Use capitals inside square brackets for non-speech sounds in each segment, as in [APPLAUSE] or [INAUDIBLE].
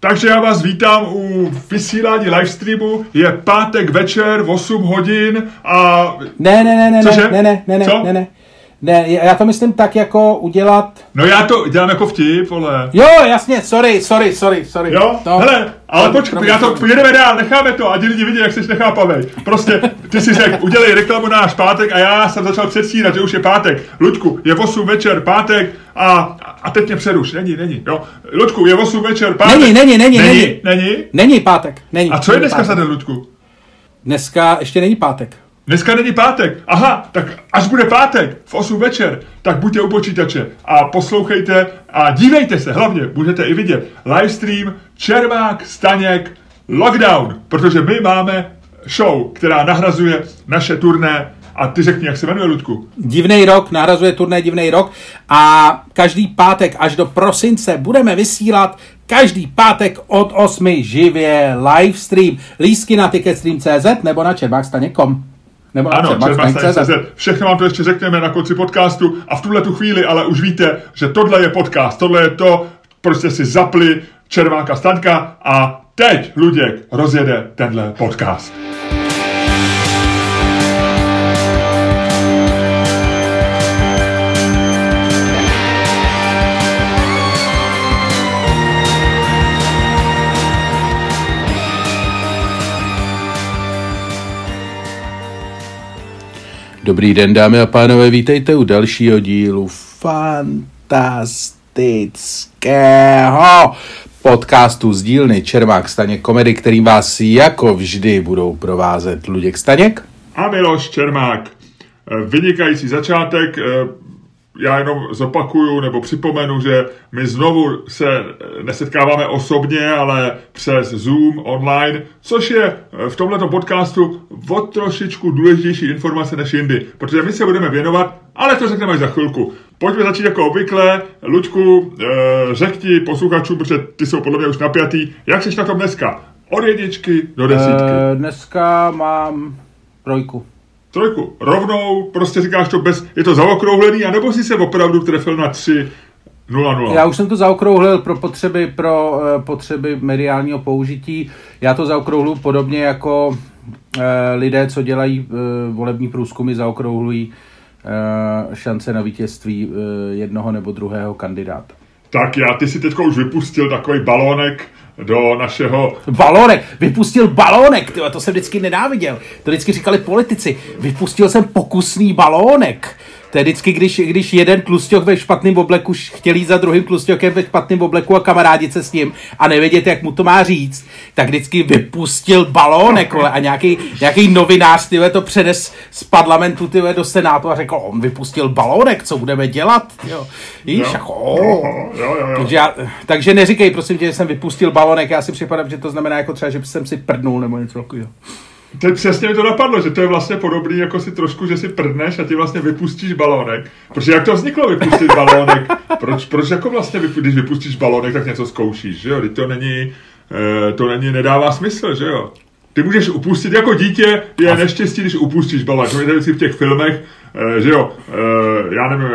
Takže já vás vítám u vysílání livestreamu. Je pátek večer, 8 hodin a... Ne, ne, ne, ne, Cože? ne, ne, ne, ne, Co? ne, ne. Ne, já to myslím tak jako udělat... No já to dělám jako vtip, vole. Jo, jasně, sorry, sorry, sorry, sorry. Jo, to, hele, ale počkej, já to jedeme dál, necháme to, ať lidi vidí, jak jsi nechápavej. Prostě, ty si řekl, udělej reklamu na náš pátek a já jsem začal předstírat, že už je pátek. Luďku, je 8 večer, pátek a, a teď mě přeruš, není, není, jo. Luďku, je 8 večer, pátek. Není, není, není, není. není. Není? Není pátek, není. A co je dneska za pátek. den, Luďku? Dneska ještě není pátek. Dneska není pátek. Aha, tak až bude pátek v 8 večer, tak buďte u počítače a poslouchejte a dívejte se, hlavně budete i vidět livestream Čermák, Staněk, Lockdown, protože my máme show, která nahrazuje naše turné a ty řekni, jak se jmenuje, Ludku. Divný rok, nahrazuje turné Divný rok a každý pátek až do prosince budeme vysílat každý pátek od 8 živě livestream. Lístky na ticketstream.cz nebo na čermákstaně.com. Nebo Ano. Čermák.cz. Všechno vám to ještě řekneme na konci podcastu a v tuhle tu chvíli ale už víte, že tohle je podcast, tohle je to, proč jste si zapli Čermáka Staňka a teď Luděk rozjede tenhle podcast. Dobrý den, dámy a pánové, vítejte u dalšího dílu fantastického podcastu z dílny Čermák Staněk komedy, kterým vás jako vždy budou provázet Luděk Staněk. A Miloš Čermák. Eh, Vynikající začátek. Já jenom zopakuju nebo připomenu, že my znovu se eh, nesetkáváme osobně, ale přes Zoom online, což je eh, v tomto podcastu o trošičku důležitější informace než jindy, protože my se budeme věnovat, ale to řekneme až za chvilku. Pojďme začít jako obvykle. Luďku, eh, řekni posluchačům, protože ty jsou podle mě už napjatý, jak jsi na tom dneska? Od jedničky do desítky. Eh, dneska mám trojku. Trojku. Rovnou, prostě říkáš to bez, je to zaokrouhlený, anebo jsi se opravdu trefil na 3 0 0. Já už jsem to zaokrouhlil pro potřeby, pro eh, potřeby mediálního použití. Já to zaokrouhlu podobně jako eh, lidé, co dělají eh, volební průzkumy, zaokrouhlují šance na vítězství jednoho nebo druhého kandidáta. Tak já, ty si teďko už vypustil takový balónek do našeho... Balónek, vypustil balónek, tyjo, to jsem vždycky nenáviděl. To vždycky říkali politici. Vypustil jsem pokusný balónek. To je vždycky, když, když jeden tlusťok ve špatném obleku chtěl jít za druhým tlusťokem ve špatném obleku a kamarádit se s ním a nevědět, jak mu to má říct, tak vždycky vypustil balónek, vole, a nějaký, nějaký novinář, tyhle, to přenes z parlamentu, tyhle, do senátu a řekl, on vypustil balónek, co budeme dělat, jo. Víš, Jo. jako, oh. Jo, jo, jo. Takže, já, takže neříkej, prosím tě, že jsem vypustil balonek, já si připadám, že to znamená jako třeba, že jsem si prdnul nebo něco takového. Teď přesně mi to napadlo, že to je vlastně podobný jako si trošku, že si prdneš a ti vlastně vypustíš balónek. Protože jak to vzniklo vypustit balónek? Proč, proč jako vlastně, vypu- když vypustíš balónek, tak něco zkoušíš, že jo? Teď to není, eh, to není, nedává smysl, že jo? Ty můžeš upustit, jako dítě je neštěstí, když upustíš balónek. To je vždycky v těch filmech, eh, že jo, eh, já nevím,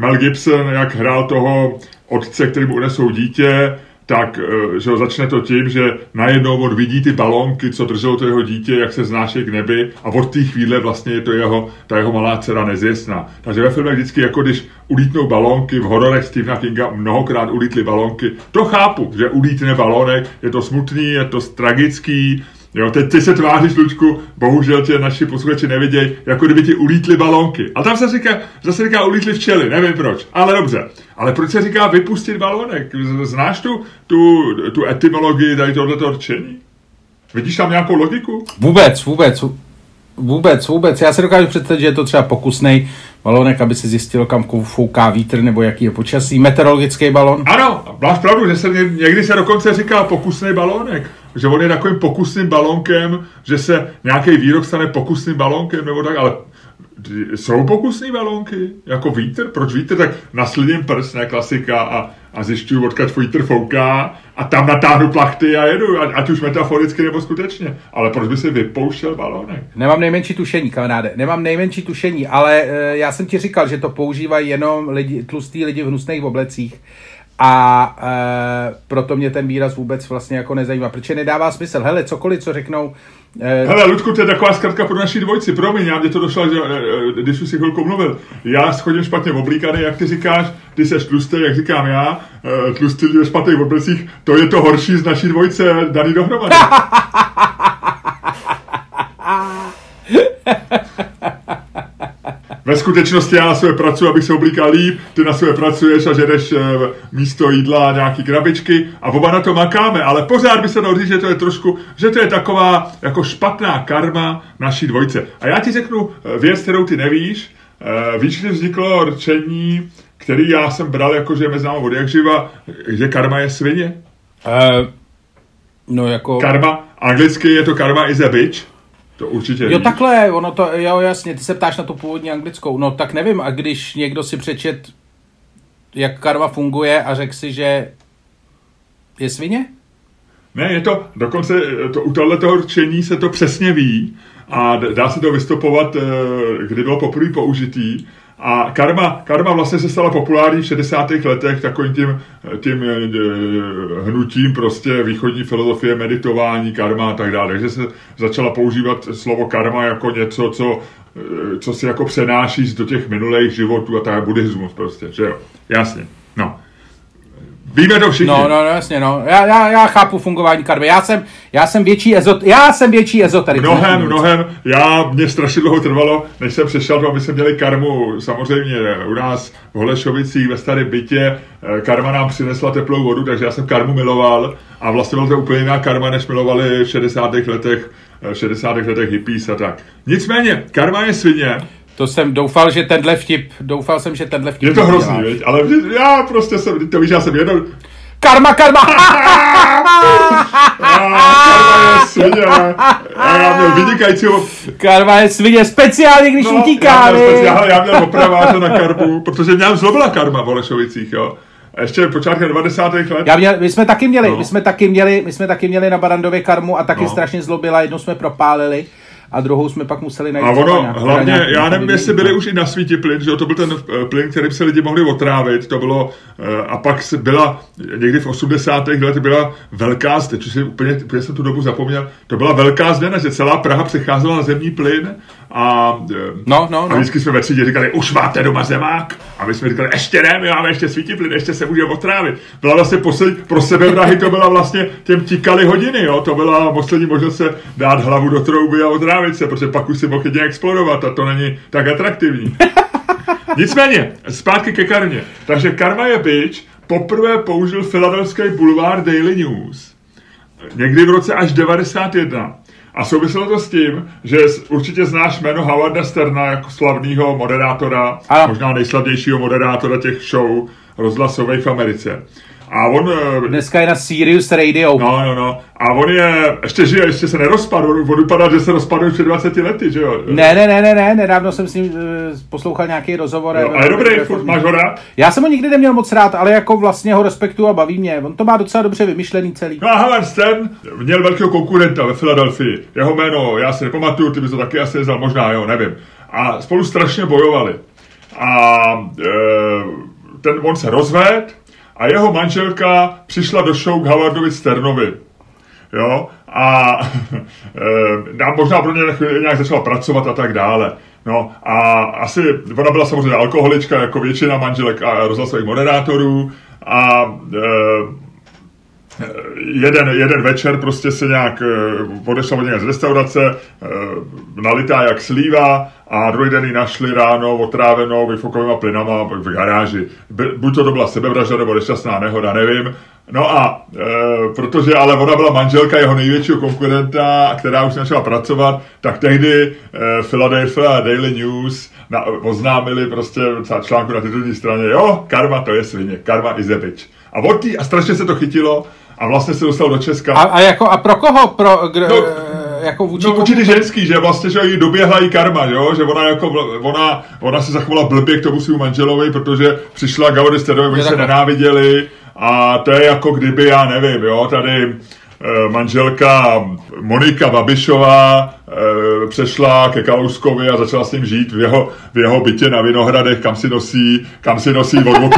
Mel Gibson, jak hrál toho otce, který mu unesou dítě, tak eh, že ho začne to tím, že najednou on vidí ty balónky, co drželo to jeho dítě, jak se znášejí k nebi a od té chvíle vlastně je to jeho, ta jeho malá dcera nezvěstná. Takže ve filmech vždycky, jako když ulítnou balónky, v hororech Stephena Kinga mnohokrát ulítly balónky, to chápu, že ulítne balónek, je to smutný, je to tragický, Jo, teď ty se tváříš, Lučku, bohužel tě naši posluchači nevidějí, jako kdyby ti ulítly balónky. A tam se říká, zase říká ulítly včely, nevím proč, ale dobře. Ale proč se říká vypustit balónek? Z- Znáš tu, tu, tu etymologii tady tohoto rčení? Vidíš tam nějakou logiku? Vůbec, vůbec, vůbec, vůbec. Já si dokážu představit, že je to třeba pokusný balónek, aby se zjistilo, kam fouká vítr nebo jaký je počasí. Meteorologický balon. Ano, máš pravdu, že se ně- někdy se dokonce říká pokusný balónek. Že on je takovým pokusným balónkem, že se nějaký výrok stane pokusným balónkem nebo tak, ale jsou pokusný balónky? Jako vítr? Proč vítr? Tak naslidím prst, ne klasika a, a zjišťuju, odkud vítr fouká a tam natáhnu plachty a jedu, ať, už metaforicky nebo skutečně. Ale proč by si vypouštěl balónek? Nemám nejmenší tušení, kamaráde. Nemám nejmenší tušení, ale e, já jsem ti říkal, že to používají jenom lidi, tlustý lidi v hnusných oblecích. A e, proto mě ten výraz vůbec vlastně jako nezajímá, protože nedává smysl. Hele, cokoliv, co řeknou, Eh, Hele, Ludku, to je taková zkratka pro naší dvojci. Promiň, já mě to došlo, že, eh, eh, když už si chvilku mluvil. Já chodím špatně oblíkaný, jak ty říkáš, ty seš tlustý, jak říkám já, tlustý ve špatných oblecích, to je to horší z naší dvojce daný dohromady. [LAUGHS] Ve skutečnosti já na sebe pracuji, abych se oblíkal líp, ty na sebe pracuješ a žereš místo jídla nějaký krabičky a oba na to makáme, ale pořád by se dalo říct, že to je trošku, že to je taková jako špatná karma naší dvojce. A já ti řeknu eh, věc, kterou ty nevíš. Eh, víš, kdy vzniklo rčení, který já jsem bral jako, že je mezi námi od jak živa, že karma je svině? Uh, no jako... Karma, anglicky je to karma is a bitch. To určitě Jo, víš. takhle, ono to, jo, jasně, ty se ptáš na tu původní anglickou. No tak nevím, a když někdo si přečet, jak karma funguje a řekl si, že je svině? Ne, je to, dokonce to, u tohoto rčení se to přesně ví a dá se to vystopovat, eh, kdy bylo poprvé použitý a karma, karma vlastně se stala populární v 60. letech takovým tím, tím eh, hnutím prostě východní filozofie, meditování, karma a tak dále. Takže se začala používat slovo karma jako něco, co, eh, co si jako přenášíš do těch minulých životů a tak buddhismus prostě, že jo. Jasně. Víme to všichni. No, no, no jasně, no. Já, já, já chápu fungování karmy. Já jsem, já jsem větší ezot, já jsem větší ezoterik. Mnohem, mnohem. Já, mě strašně dlouho trvalo, než jsem přešel to, aby jsme měli karmu. Samozřejmě u nás v Holešovicích ve staré bytě eh, karma nám přinesla teplou vodu, takže já jsem karmu miloval a vlastně byla to úplně jiná karma, než milovali v 60. letech, v 60. letech hippies a tak. Nicméně, karma je svině, to jsem doufal, že tenhle vtip, doufal jsem, že tenhle vtip... Je to hrozný, veď? ale já prostě jsem, to víš, já jsem jednou... Karma, karma! [LAUGHS] karma je svině. já měl vynikajícího... Karma je svině, speciálně, když no, utíká. Já měl, speciálně, já měl opraváře na karmu, protože mě zlobila karma v Olešovicích, jo. A ještě počátkem 90. let. Já měl, my jsme taky měli, no. my jsme taky měli, my jsme taky měli na Barandově karmu a taky no. strašně zlobila, jednou jsme propálili a druhou jsme pak museli najít. A ono, nějak, hlavně, nějaký, já nevím, jestli byli už i na svítě plyn, že to byl ten uh, plyn, kterým se lidi mohli otrávit, to bylo, uh, a pak byla, někdy v 80. letech byla velká, teď si úplně, úplně jsem tu dobu zapomněl, to byla velká změna, že celá Praha přecházela na zemní plyn a, no, no, no. a vždycky jsme ve třídě říkali, už máte doma zemák? A my jsme říkali, ještě ne, my máme ještě svítí plyn, ještě se může otrávit. Byla vlastně poslední, pro sebe vrahy to byla vlastně, těm tíkaly hodiny, jo, to byla poslední možnost se dát hlavu do trouby a otrávit se, protože pak už si mohl jedině explodovat a to není tak atraktivní. [LAUGHS] Nicméně, zpátky ke karmě. Takže Karma je bitch poprvé použil filadelský bulvár Daily News. Někdy v roce až 91. A souviselo to s tím, že určitě znáš jméno Howarda Sterna jako slavného moderátora, a. možná nejslavnějšího moderátora těch show rozhlasových v Americe. A on... Eh, Dneska je na Sirius Radio. No, no, no. A on je, ještě žije, ještě se nerozpadl. On vypadá, že se rozpadl před 20 lety, že jo? Ne, ne, ne, ne, ne. Nedávno jsem s ním uh, poslouchal nějaký rozhovor. Jo, ale dobrý, furt máš ho rád? Já jsem ho nikdy neměl moc rád, ale jako vlastně ho respektu a baví mě. On to má docela dobře vymyšlený celý. No a Stern měl velkého konkurenta ve Filadelfii. Jeho jméno, já si nepamatuju, ty bys to taky asi neznal, možná jo, nevím. A spolu strašně bojovali. A e, ten, on se rozvedl, a jeho manželka přišla do show k Howardovi Sternovi. Jo? A [LAUGHS] e, možná pro ně nějak začala pracovat a tak dále. No a asi, ona byla samozřejmě alkoholička, jako většina manželek a rozhlasových moderátorů a e, jeden, jeden večer prostě se nějak e, odešla od z restaurace, e, nalitá jak slíva a druhý den ji našli ráno otrávenou vyfokovými plynama v garáži. Buď to, to byla sebevražda nebo nešťastná nehoda, nevím. No a e, protože ale ona byla manželka jeho největšího konkurenta, která už začala pracovat, tak tehdy e, Philadelphia Daily News na, oznámili prostě článku na titulní straně, jo, karma to je svině, karma is a bitch. A a strašně se to chytilo a vlastně se dostal do Česka. A, a jako, a pro koho? Pro, kdo, no, jako vůči no, určitě ženský, že vlastně, že jí doběhla i karma, jo? že ona, jako, ona, ona se zachovala blbě k tomu svým manželovi, protože přišla Gaudi Stedovi, oni se nenáviděli a to je jako kdyby, já nevím, jo, tady manželka Monika Babišová e, přešla ke Kalouskovi a začala s ním žít v jeho, v jeho bytě na Vinohradech, kam si nosí, kam si nosí od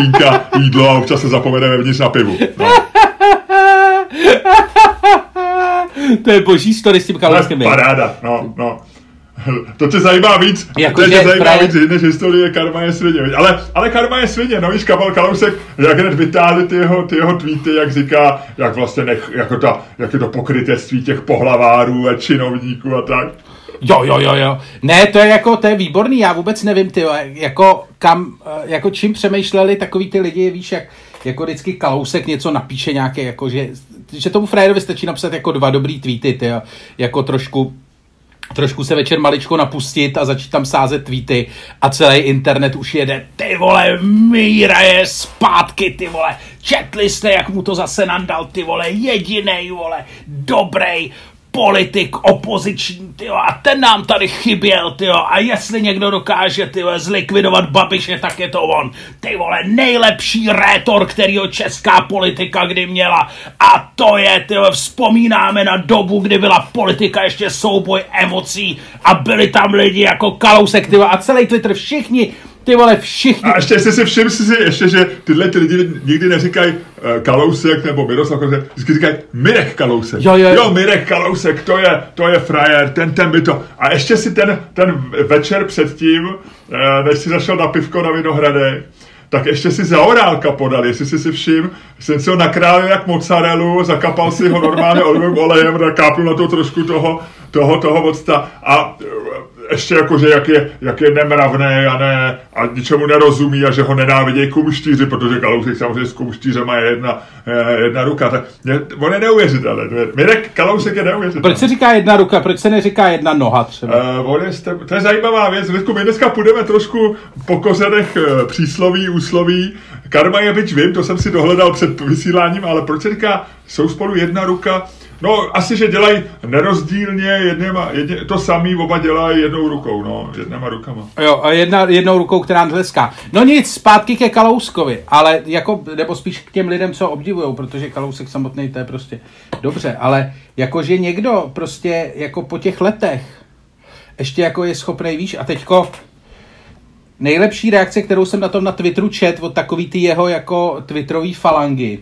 jídlo a občas se zapomene vevnitř na pivu. No. To je boží story s tím Kalouskem. Paráda, no, no. To tě zajímá víc, jako to tě zajímá právě... víc, než historie Karma je svině. Ale, ale Karma je svině, no víš, Kamal Kalousek, jak hned vytáhli ty jeho, ty jeho tweety, jak říká, jak vlastně nech, jako ta, jak je to pokrytectví těch pohlavárů a činovníků a tak. Jo, jo, jo, jo. Ne, to je jako, to je výborný, já vůbec nevím, ty, jako kam, jako čím přemýšleli takový ty lidi, víš, jak, jako vždycky Kalousek něco napíše nějaké, jako že, že tomu frajerovi stačí napsat jako dva dobrý tweety, ty, jako trošku trošku se večer maličko napustit a začít tam sázet tweety a celý internet už jede, ty vole, Míra je zpátky, ty vole, četli jste, jak mu to zase nandal, ty vole, jedinej, vole, dobrý, politik opoziční, tyjo, a ten nám tady chyběl, tyjo, a jestli někdo dokáže, tyjo, zlikvidovat Babiše, tak je to on. Ty vole, nejlepší rétor, kterýho česká politika kdy měla. A to je, tyjo, vzpomínáme na dobu, kdy byla politika ještě souboj emocí a byli tam lidi jako Kalousek, tyjo, a celý Twitter, všichni ty vole, všichni. A ještě si si všim si, si ještě, že tyhle ty lidi nikdy neříkají uh, Kalousek nebo Miroslav Kalousek, vždycky říkají Mirek Kalousek. Jo, jo, jo. jo, Mirek Kalousek, to je, to je frajer, ten, ten by to. A ještě si ten, ten večer předtím, uh, než si zašel na pivko na Vinohrade, tak ještě si za orálka podal, jestli si si všim, jsem si ho nakrál jak mozzarellu, zakapal si ho normálně olivovým olejem, nakápl na to trošku toho, toho, toho octa a ještě jako, že jak je, jak je nemravný a, ne, a ničemu nerozumí a že ho nenávidějí kumštíři, protože Kalousek samozřejmě s kumštířem má jedna, eh, jedna ruka. Tak mě, on je neuvěřitelný. Mirek Kalousek je neuvěřitelný. Proč se říká jedna ruka, proč se neříká jedna noha třeba? Uh, on je, to je zajímavá věc. Lidku, my dneska půjdeme trošku po kořenech uh, přísloví, úsloví. Karma je byť vím, to jsem si dohledal před vysíláním, ale proč se říká, jsou spolu jedna ruka, No, asi, že dělají nerozdílně jedněma, jedně, to samý oba dělají jednou rukou, no, jednama rukama. Jo, a jedna, jednou rukou, která tleská. No nic, zpátky ke Kalouskovi, ale jako, nebo spíš k těm lidem, co obdivují, protože Kalousek samotný to je prostě dobře, ale jakože někdo prostě jako po těch letech ještě jako je schopný, víš, a teďko nejlepší reakce, kterou jsem na tom na Twitteru čet od takový ty jeho jako twitterový falangy,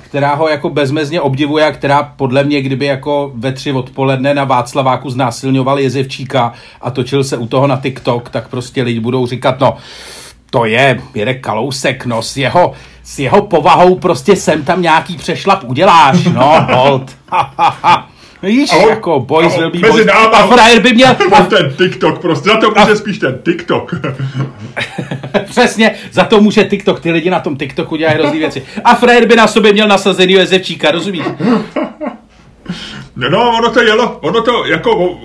která ho jako bezmezně obdivuje a která podle mě, kdyby jako ve tři odpoledne na Václaváku znásilňoval Jezevčíka a točil se u toho na TikTok, tak prostě lidi budou říkat, no, to je Mirek Kalousek, no, s jeho, s jeho povahou prostě sem tam nějaký přešlap uděláš, no, [LAUGHS] hold. Víš, ahoj, jako boys ahoj, will be mezi boys. Náma, a frajer by měl... ten TikTok prostě, za to může a... spíš ten TikTok. [LAUGHS] Přesně, za to může TikTok, ty lidi na tom TikToku dělají hrozný věci. A frajer by na sobě měl nasazený Jezevčíka, rozumíš? No, ono to jelo, ono to jako,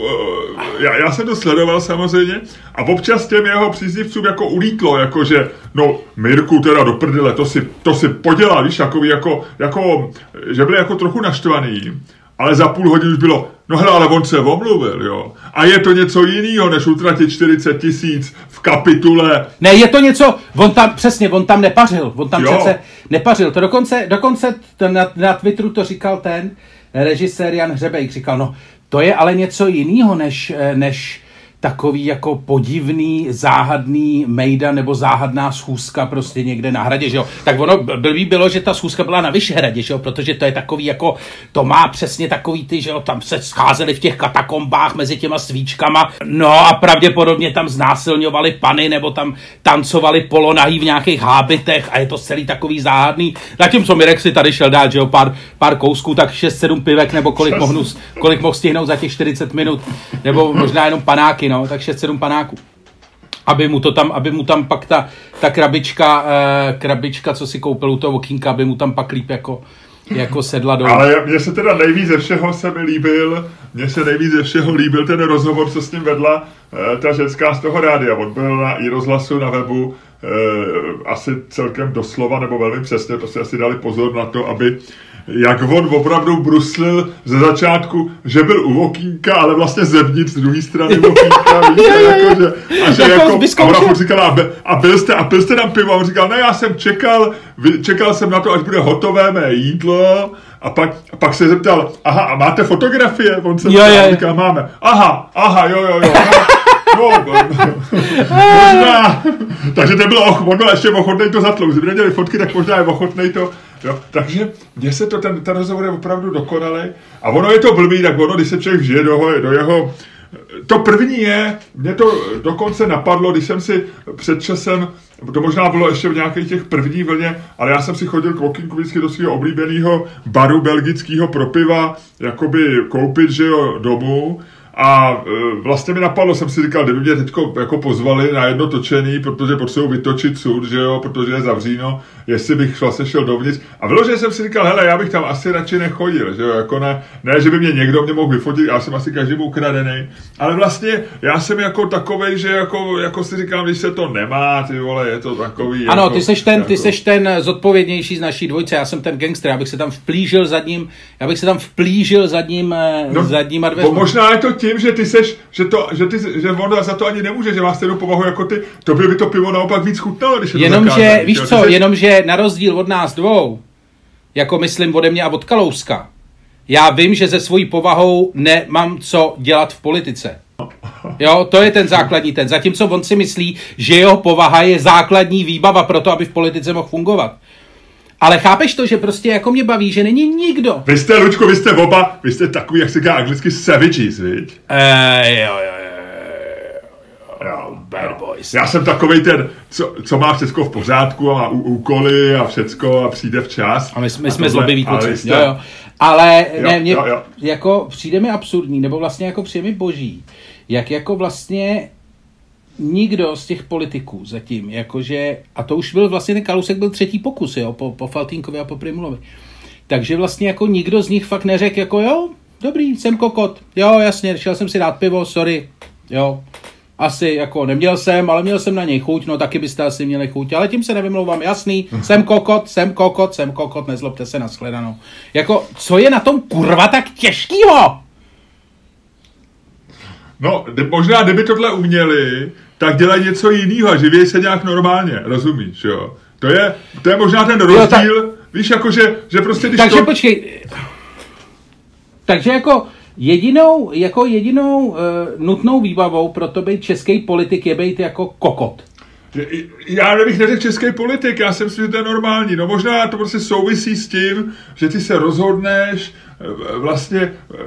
já, já jsem to sledoval samozřejmě a občas těm jeho příznivcům jako ulítlo, jako že, no, Mirku teda do prdele, to si, to si podělal, víš, takový jako, jako, že byli jako trochu naštvaný ale za půl hodiny už bylo, no hele, ale on se omluvil, jo. A je to něco jiného, než utratit 40 tisíc v kapitule. Ne, je to něco, on tam, přesně, on tam nepařil, on tam jo. přece nepařil. To dokonce, dokonce to na, na Twitteru to říkal ten režisér Jan Hřebejk, říkal, no, to je ale něco jiného, než, než takový jako podivný, záhadný mejda nebo záhadná schůzka prostě někde na hradě, že jo. Tak ono blbý bylo, že ta schůzka byla na Vyšehradě, že jo, protože to je takový jako, to má přesně takový ty, že jo, tam se scházeli v těch katakombách mezi těma svíčkama, no a pravděpodobně tam znásilňovali pany nebo tam tancovali polonahý v nějakých hábitech a je to celý takový záhadný. Zatímco Mirek si tady šel dát, že jo, pár, pár kousků, tak 6-7 pivek nebo kolik mohl, kolik mohl stihnout za těch 40 minut, nebo možná jenom panáky, no, tak 6-7 panáků. Aby mu to tam, aby mu tam pak ta, ta krabička, eh, krabička, co si koupil u toho okýnka, aby mu tam pak líp jako, jako sedla do. Ale mně se teda nejvíc ze všeho se mi líbil, mně se nejvíc ze všeho líbil ten rozhovor, co s ním vedla eh, ta ženská z toho rádia. On byl na i rozhlasu na webu eh, asi celkem doslova nebo velmi přesně, prostě asi dali pozor na to, aby jak on opravdu bruslil ze začátku, že byl u okýnka, ale vlastně zevnitř z druhé strany [LAUGHS] okýnka, víte, jako, že, a že [LAUGHS] Jako jako, a ona furt říkala, a, be- a, byl jste, a pil jste tam pivo? A on říkal, ne, já jsem čekal, čekal jsem na to, až bude hotové mé jídlo, a pak, a pak se zeptal, aha, a máte fotografie? On se Jo, ptal, jo. říká, máme. Aha, aha, jo, jo, jo. No, no, [LAUGHS] možná. Takže to bylo, on byl ještě ochotný to zatlout. Kdyby neměli fotky, tak možná je ochotný to. Jo. Takže mně se to, ten, ten rozhovor je opravdu dokonalý. A ono je to blbý, tak ono, když se člověk vžije do, do jeho to první je, mě to dokonce napadlo, když jsem si před časem, to možná bylo ještě v nějakých těch první vlně, ale já jsem si chodil k okýnku vždycky do svého oblíbeného baru belgického pro piva, jakoby koupit, že jo, domů. A e, vlastně mi napadlo, jsem si říkal, kdyby mě teď jako pozvali na jedno točení, protože potřebuji vytočit sud, že jo, protože je zavříno, jestli bych vlastně šel dovnitř. A vyloženě jsem si říkal, hele, já bych tam asi radši nechodil, že jo, jako ne, ne, že by mě někdo mě mohl vyfotit, já jsem asi každému ukradený, ale vlastně já jsem jako takovej, že jako, jako si říkám, když se to nemá, ty vole, je to takový. Ano, jako, ty seš ten, ty jako, seš ten zodpovědnější z naší dvojce, já jsem ten gangster, já bych se tam vplížil zadním, já bych se tam vplížil zadním, no, zadníma bo dveřma. možná je to tím, že ty seš, že, to, že, ty, že on za to ani nemůže, že má stejnou povahu jako ty, tobě by to pivo naopak víc chutnalo, když je to Jenomže, zakázaný, víš jo, ty co, seš- jenomže na rozdíl od nás dvou, jako myslím ode mě a od Kalouska, já vím, že ze svojí povahou nemám co dělat v politice. Jo, to je ten základní ten. Zatímco on si myslí, že jeho povaha je základní výbava pro to, aby v politice mohl fungovat. Ale chápeš to, že prostě jako mě baví, že není nikdo. Vy jste, Lučko, vy jste oba, vy jste takový, jak se říká anglicky, savages, viď? Eh, jo, jo, jo. Jo, Bad jo. boys. Já jsem takový ten, co, co má všechno v pořádku a má ú, úkoly a všecko a přijde včas. A my, my A jsme tohle- zlobiví kluci. jste- Jo, jo. Ale Jo, ne, mě, jo, jo. jako přijde mi absurdní, nebo vlastně jako přijde mi boží, jak jako vlastně nikdo z těch politiků zatím, jakože, a to už byl vlastně ten Kalousek byl třetí pokus, jo, po, po Faltínkovi a po Primulovi. Takže vlastně jako nikdo z nich fakt neřekl, jako jo, dobrý, jsem kokot, jo, jasně, šel jsem si dát pivo, sorry, jo, asi jako neměl jsem, ale měl jsem na něj chuť, no taky byste asi měli chuť, ale tím se nevymlouvám, jasný, jsem kokot, jsem kokot, jsem kokot, nezlobte se na shledanou. Jako, co je na tom kurva tak těžkýho? No, možná kdyby tohle uměli, tak dělají něco jiného a živějí se nějak normálně, rozumíš, jo? To je, to je možná ten rozdíl, víš, jako že, že prostě když Takže to... počkej. Takže jako jedinou, jako jedinou uh, nutnou výbavou pro to být český politik je být jako kokot. Já nebych neřekl český politik, já si myslím, že to je normální. No možná to prostě souvisí s tím, že ty se rozhodneš eh, vlastně eh,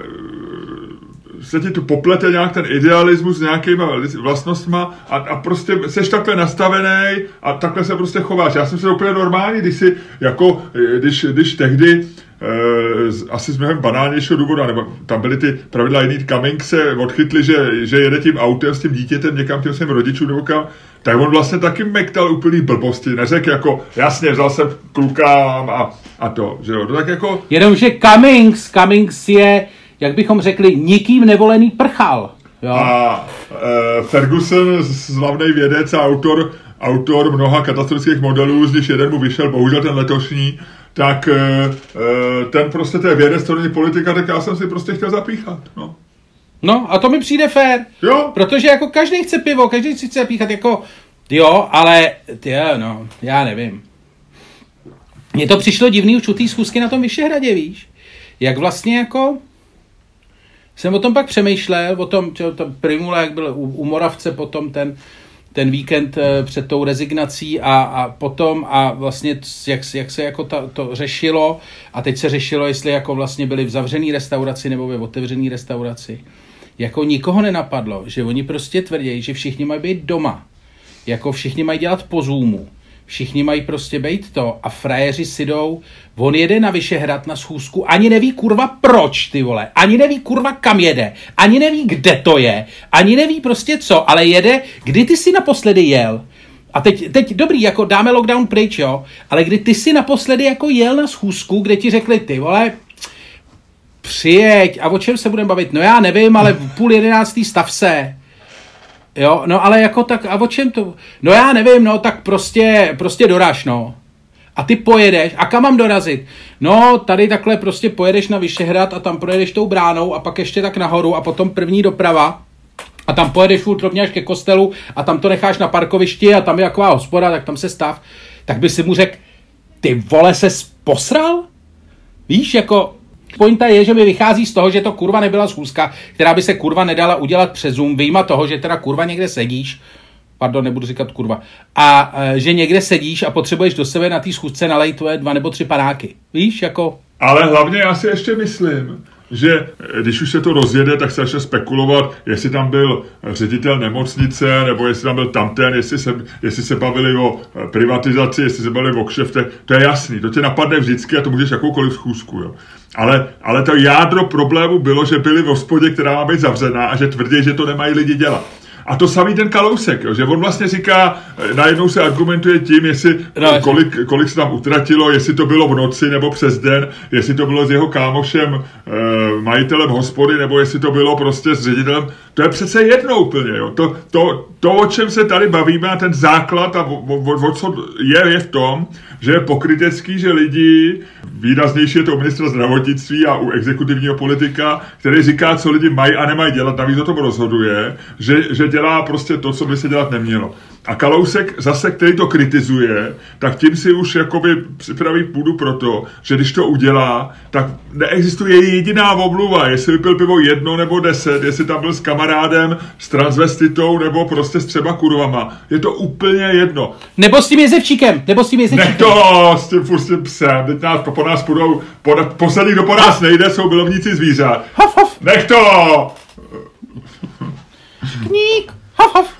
se ti tu poplete nějak ten idealismus s nějakýma vlastnostma a, a prostě seš takhle nastavený a takhle se prostě chováš. Já jsem se úplně normální, když si jako, eh, když, když tehdy eh, asi z mnohem banálnějšího důvodu, nebo tam byly ty pravidla jiný, Cummings se odchytli, že, že jede tím autem s tím dítětem někam těm svým rodičům nebo kam, tak on vlastně taky mektal úplný blbosti, neřekl jako, jasně, vzal jsem kluka a, a to, že jo, to tak jako, Jenomže Cummings, Cummings je, jak bychom řekli, nikým nevolený prchal. Jo. a e, Ferguson, slavný vědec a autor, autor mnoha katastrofických modelů, z nichž jeden mu vyšel, bohužel ten letošní, tak e, e, ten prostě to je vědec, to není politika, tak já jsem si prostě chtěl zapíchat, no. No a to mi přijde fér. Jo, Protože jako každý chce pivo, každý si chce píchat jako, jo, ale, ty no, já nevím. Mně to přišlo divný už u té schůzky na tom Vyšehradě, víš? Jak vlastně jako, jsem o tom pak přemýšlel, o tom, čo, to Primula, jak byl u, u Moravce potom ten, ten víkend eh, před tou rezignací a, a potom a vlastně jak, jak se jako ta, to řešilo a teď se řešilo, jestli jako vlastně byli v zavřený restauraci nebo ve otevřený restauraci. Jako nikoho nenapadlo, že oni prostě tvrdí, že všichni mají být doma. Jako všichni mají dělat po Zoomu. Všichni mají prostě být to. A frajeři si jdou, on jede na Vyšehrad na schůzku, ani neví kurva proč, ty vole, ani neví kurva kam jede, ani neví kde to je, ani neví prostě co, ale jede, kdy ty si naposledy jel, a teď, teď dobrý, jako dáme lockdown pryč, jo, ale kdy ty si naposledy jako jel na schůzku, kde ti řekli, ty vole, přijeď, a o čem se budeme bavit? No já nevím, ale v půl jedenáctý stav se. Jo, no ale jako tak, a o čem to? No já nevím, no tak prostě, prostě doraž, no. A ty pojedeš, a kam mám dorazit? No, tady takhle prostě pojedeš na Vyšehrad a tam projedeš tou bránou a pak ještě tak nahoru a potom první doprava a tam pojedeš furt rovně až ke kostelu a tam to necháš na parkovišti a tam je taková hospoda, tak tam se stav, tak by si mu řekl, ty vole se posral? Víš, jako Pointa je, že mi vychází z toho, že to kurva nebyla schůzka, která by se kurva nedala udělat přes Zoom, vyjma toho, že teda kurva někde sedíš, pardon, nebudu říkat kurva, a e, že někde sedíš a potřebuješ do sebe na té schůzce nalejt tvoje dva nebo tři panáky. Víš, jako... Ale hlavně já si ještě myslím, že když už se to rozjede, tak se začne spekulovat, jestli tam byl ředitel nemocnice, nebo jestli tam byl tamten, jestli se, jestli se bavili o privatizaci, jestli se bavili o kšeftech. To je jasný, to tě napadne vždycky a to můžeš jakoukoliv schůzku. Jo. Ale, ale to jádro problému bylo, že byli v hospodě, která má být zavřená a že tvrdí, že to nemají lidi dělat. A to samý ten Kalousek, jo, že on vlastně říká, eh, najednou se argumentuje tím, jestli no, kolik, kolik se tam utratilo, jestli to bylo v noci nebo přes den, jestli to bylo s jeho kámošem, e, majitelem hospody, nebo jestli to bylo prostě s ředitelem. To je přece jedno úplně. Jo. To, to, to, o čem se tady bavíme a ten základ a o, o, o co je, je v tom, že je pokrytecký, že lidi, výraznější je to u ministra zdravotnictví a u exekutivního politika, který říká, co lidi mají a nemají dělat, navíc o tom rozhoduje, že, že dělá prostě to, co by se dělat nemělo. A Kalousek zase, který to kritizuje, tak tím si už jakoby připraví půdu pro to, že když to udělá, tak neexistuje jediná omluva, jestli vypil pivo jedno nebo deset, jestli tam byl s kamarádem, s transvestitou nebo prostě s třeba kurvama. Je to úplně jedno. Nebo s tím jezevčíkem, nebo s tím jezevčíkem. Nech to, s tím, furt s tím psem, teď nás, po, po nás půjdou, po, poslední, kdo po nás nejde, jsou milovníci zvířat. Hof, hof. Nech to! Kník, hof, hof.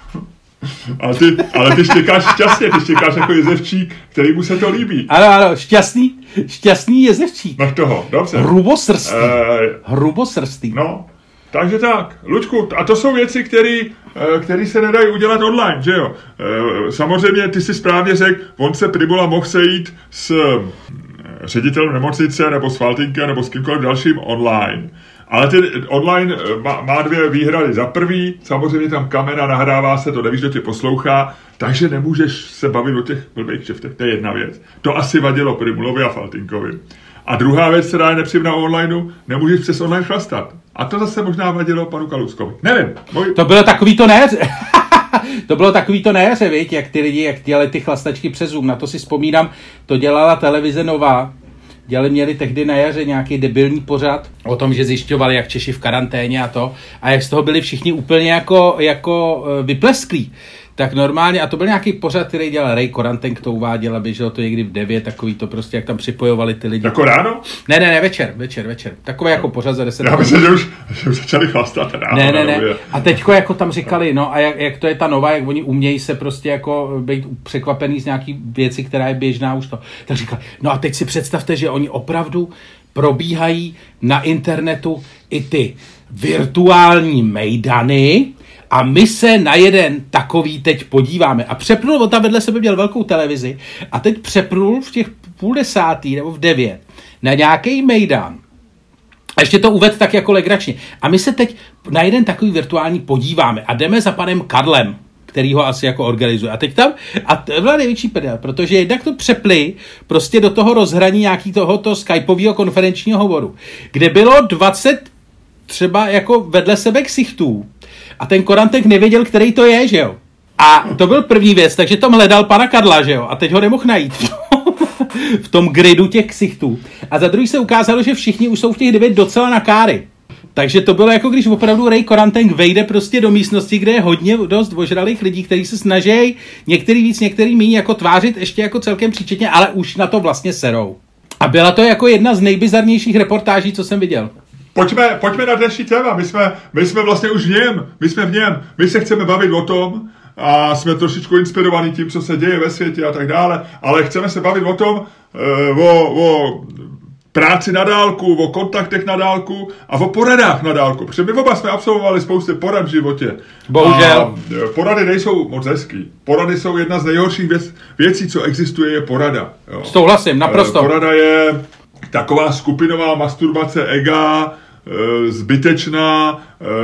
Ale ty, ale ty štěkáš šťastně, ty štěkáš jako jezevčík, který mu se to líbí. Ano, ano, šťastný, šťastný jezevčík. Nech toho, dobře. Hrubosrstý. E, Hrubosrstý. No, takže tak, Lučku, a to jsou věci, které se nedají udělat online, že jo? E, samozřejmě ty si správně řekl, on se Pribula mohl sejít s ředitelem nemocnice nebo s Faltinkem nebo s kýmkoliv dalším online. Ale ten online eh, má, má dvě výhrady. Za prvý, samozřejmě tam kamera nahrává se, to nevíš, kdo tě poslouchá, takže nemůžeš se bavit o těch blbých kšeftech. To je jedna věc. To asi vadilo Primulovi a Faltinkovi. A druhá věc, která je nepříjemná onlineu, nemůžeš přes online chlastat. A to zase možná vadilo panu Kaluskovi. Nevím. Můj... To bylo takový to ne. [LAUGHS] to bylo takový to ne, víš, jak ty lidi, jak dělali ty chlastačky přes Zoom. Na to si vzpomínám, to dělala televize Nová dělali, měli tehdy na jaře nějaký debilní pořad o tom, že zjišťovali, jak Češi v karanténě a to, a jak z toho byli všichni úplně jako, jako e, vyplesklí tak normálně, a to byl nějaký pořad, který dělal Ray Korantenk, to uváděl a běželo to někdy v 9, takový to prostě, jak tam připojovali ty lidi. Jako ráno? Ne, ne, ne, večer, večer, večer. Takové jako pořad za 10 Já myslím, že už, že už začali chlastat ráno. Ne, ne, ne. A teďko jako tam říkali, no a jak, jak, to je ta nová, jak oni umějí se prostě jako být překvapený z nějaký věci, která je běžná už to. Tak říkali, no a teď si představte, že oni opravdu probíhají na internetu i ty virtuální mejdany, a my se na jeden takový teď podíváme. A přepnul, on tam vedle sebe měl velkou televizi a teď přepnul v těch půl desátý nebo v devět na nějaký mejdan. A ještě to uved tak jako legračně. A my se teď na jeden takový virtuální podíváme a jdeme za panem Karlem, který ho asi jako organizuje. A teď tam, a to byla největší pedel, protože jednak to přepli prostě do toho rozhraní nějaký tohoto skypového konferenčního hovoru, kde bylo 20 třeba jako vedle sebe ksichtů, a ten Korantek nevěděl, který to je, že jo. A to byl první věc, takže tam hledal pana Karla, že jo. A teď ho nemohl najít v tom gridu těch ksichtů. A za druhý se ukázalo, že všichni už jsou v těch devět docela na káry. Takže to bylo jako když opravdu Ray Korantek vejde prostě do místnosti, kde je hodně dost ožralých lidí, kteří se snaží některý víc, některý méně jako tvářit ještě jako celkem příčetně, ale už na to vlastně serou. A byla to jako jedna z nejbizarnějších reportáží, co jsem viděl. Pojďme, pojďme na dnešní téma. My jsme, my jsme vlastně už v něm. My jsme v něm. My se chceme bavit o tom, a jsme trošičku inspirovaní tím, co se děje ve světě a tak dále, ale chceme se bavit o tom, eh, o, o práci na dálku, o kontaktech na dálku a o poradách na dálku. Protože my oba jsme absolvovali spoustu porad v životě. Bohužel. A eh, porady nejsou moc hezký. Porady jsou jedna z nejhorších věc, věcí, co existuje, je porada. Jo. Souhlasím, naprosto. Eh, porada je taková skupinová masturbace ega, e, zbytečná,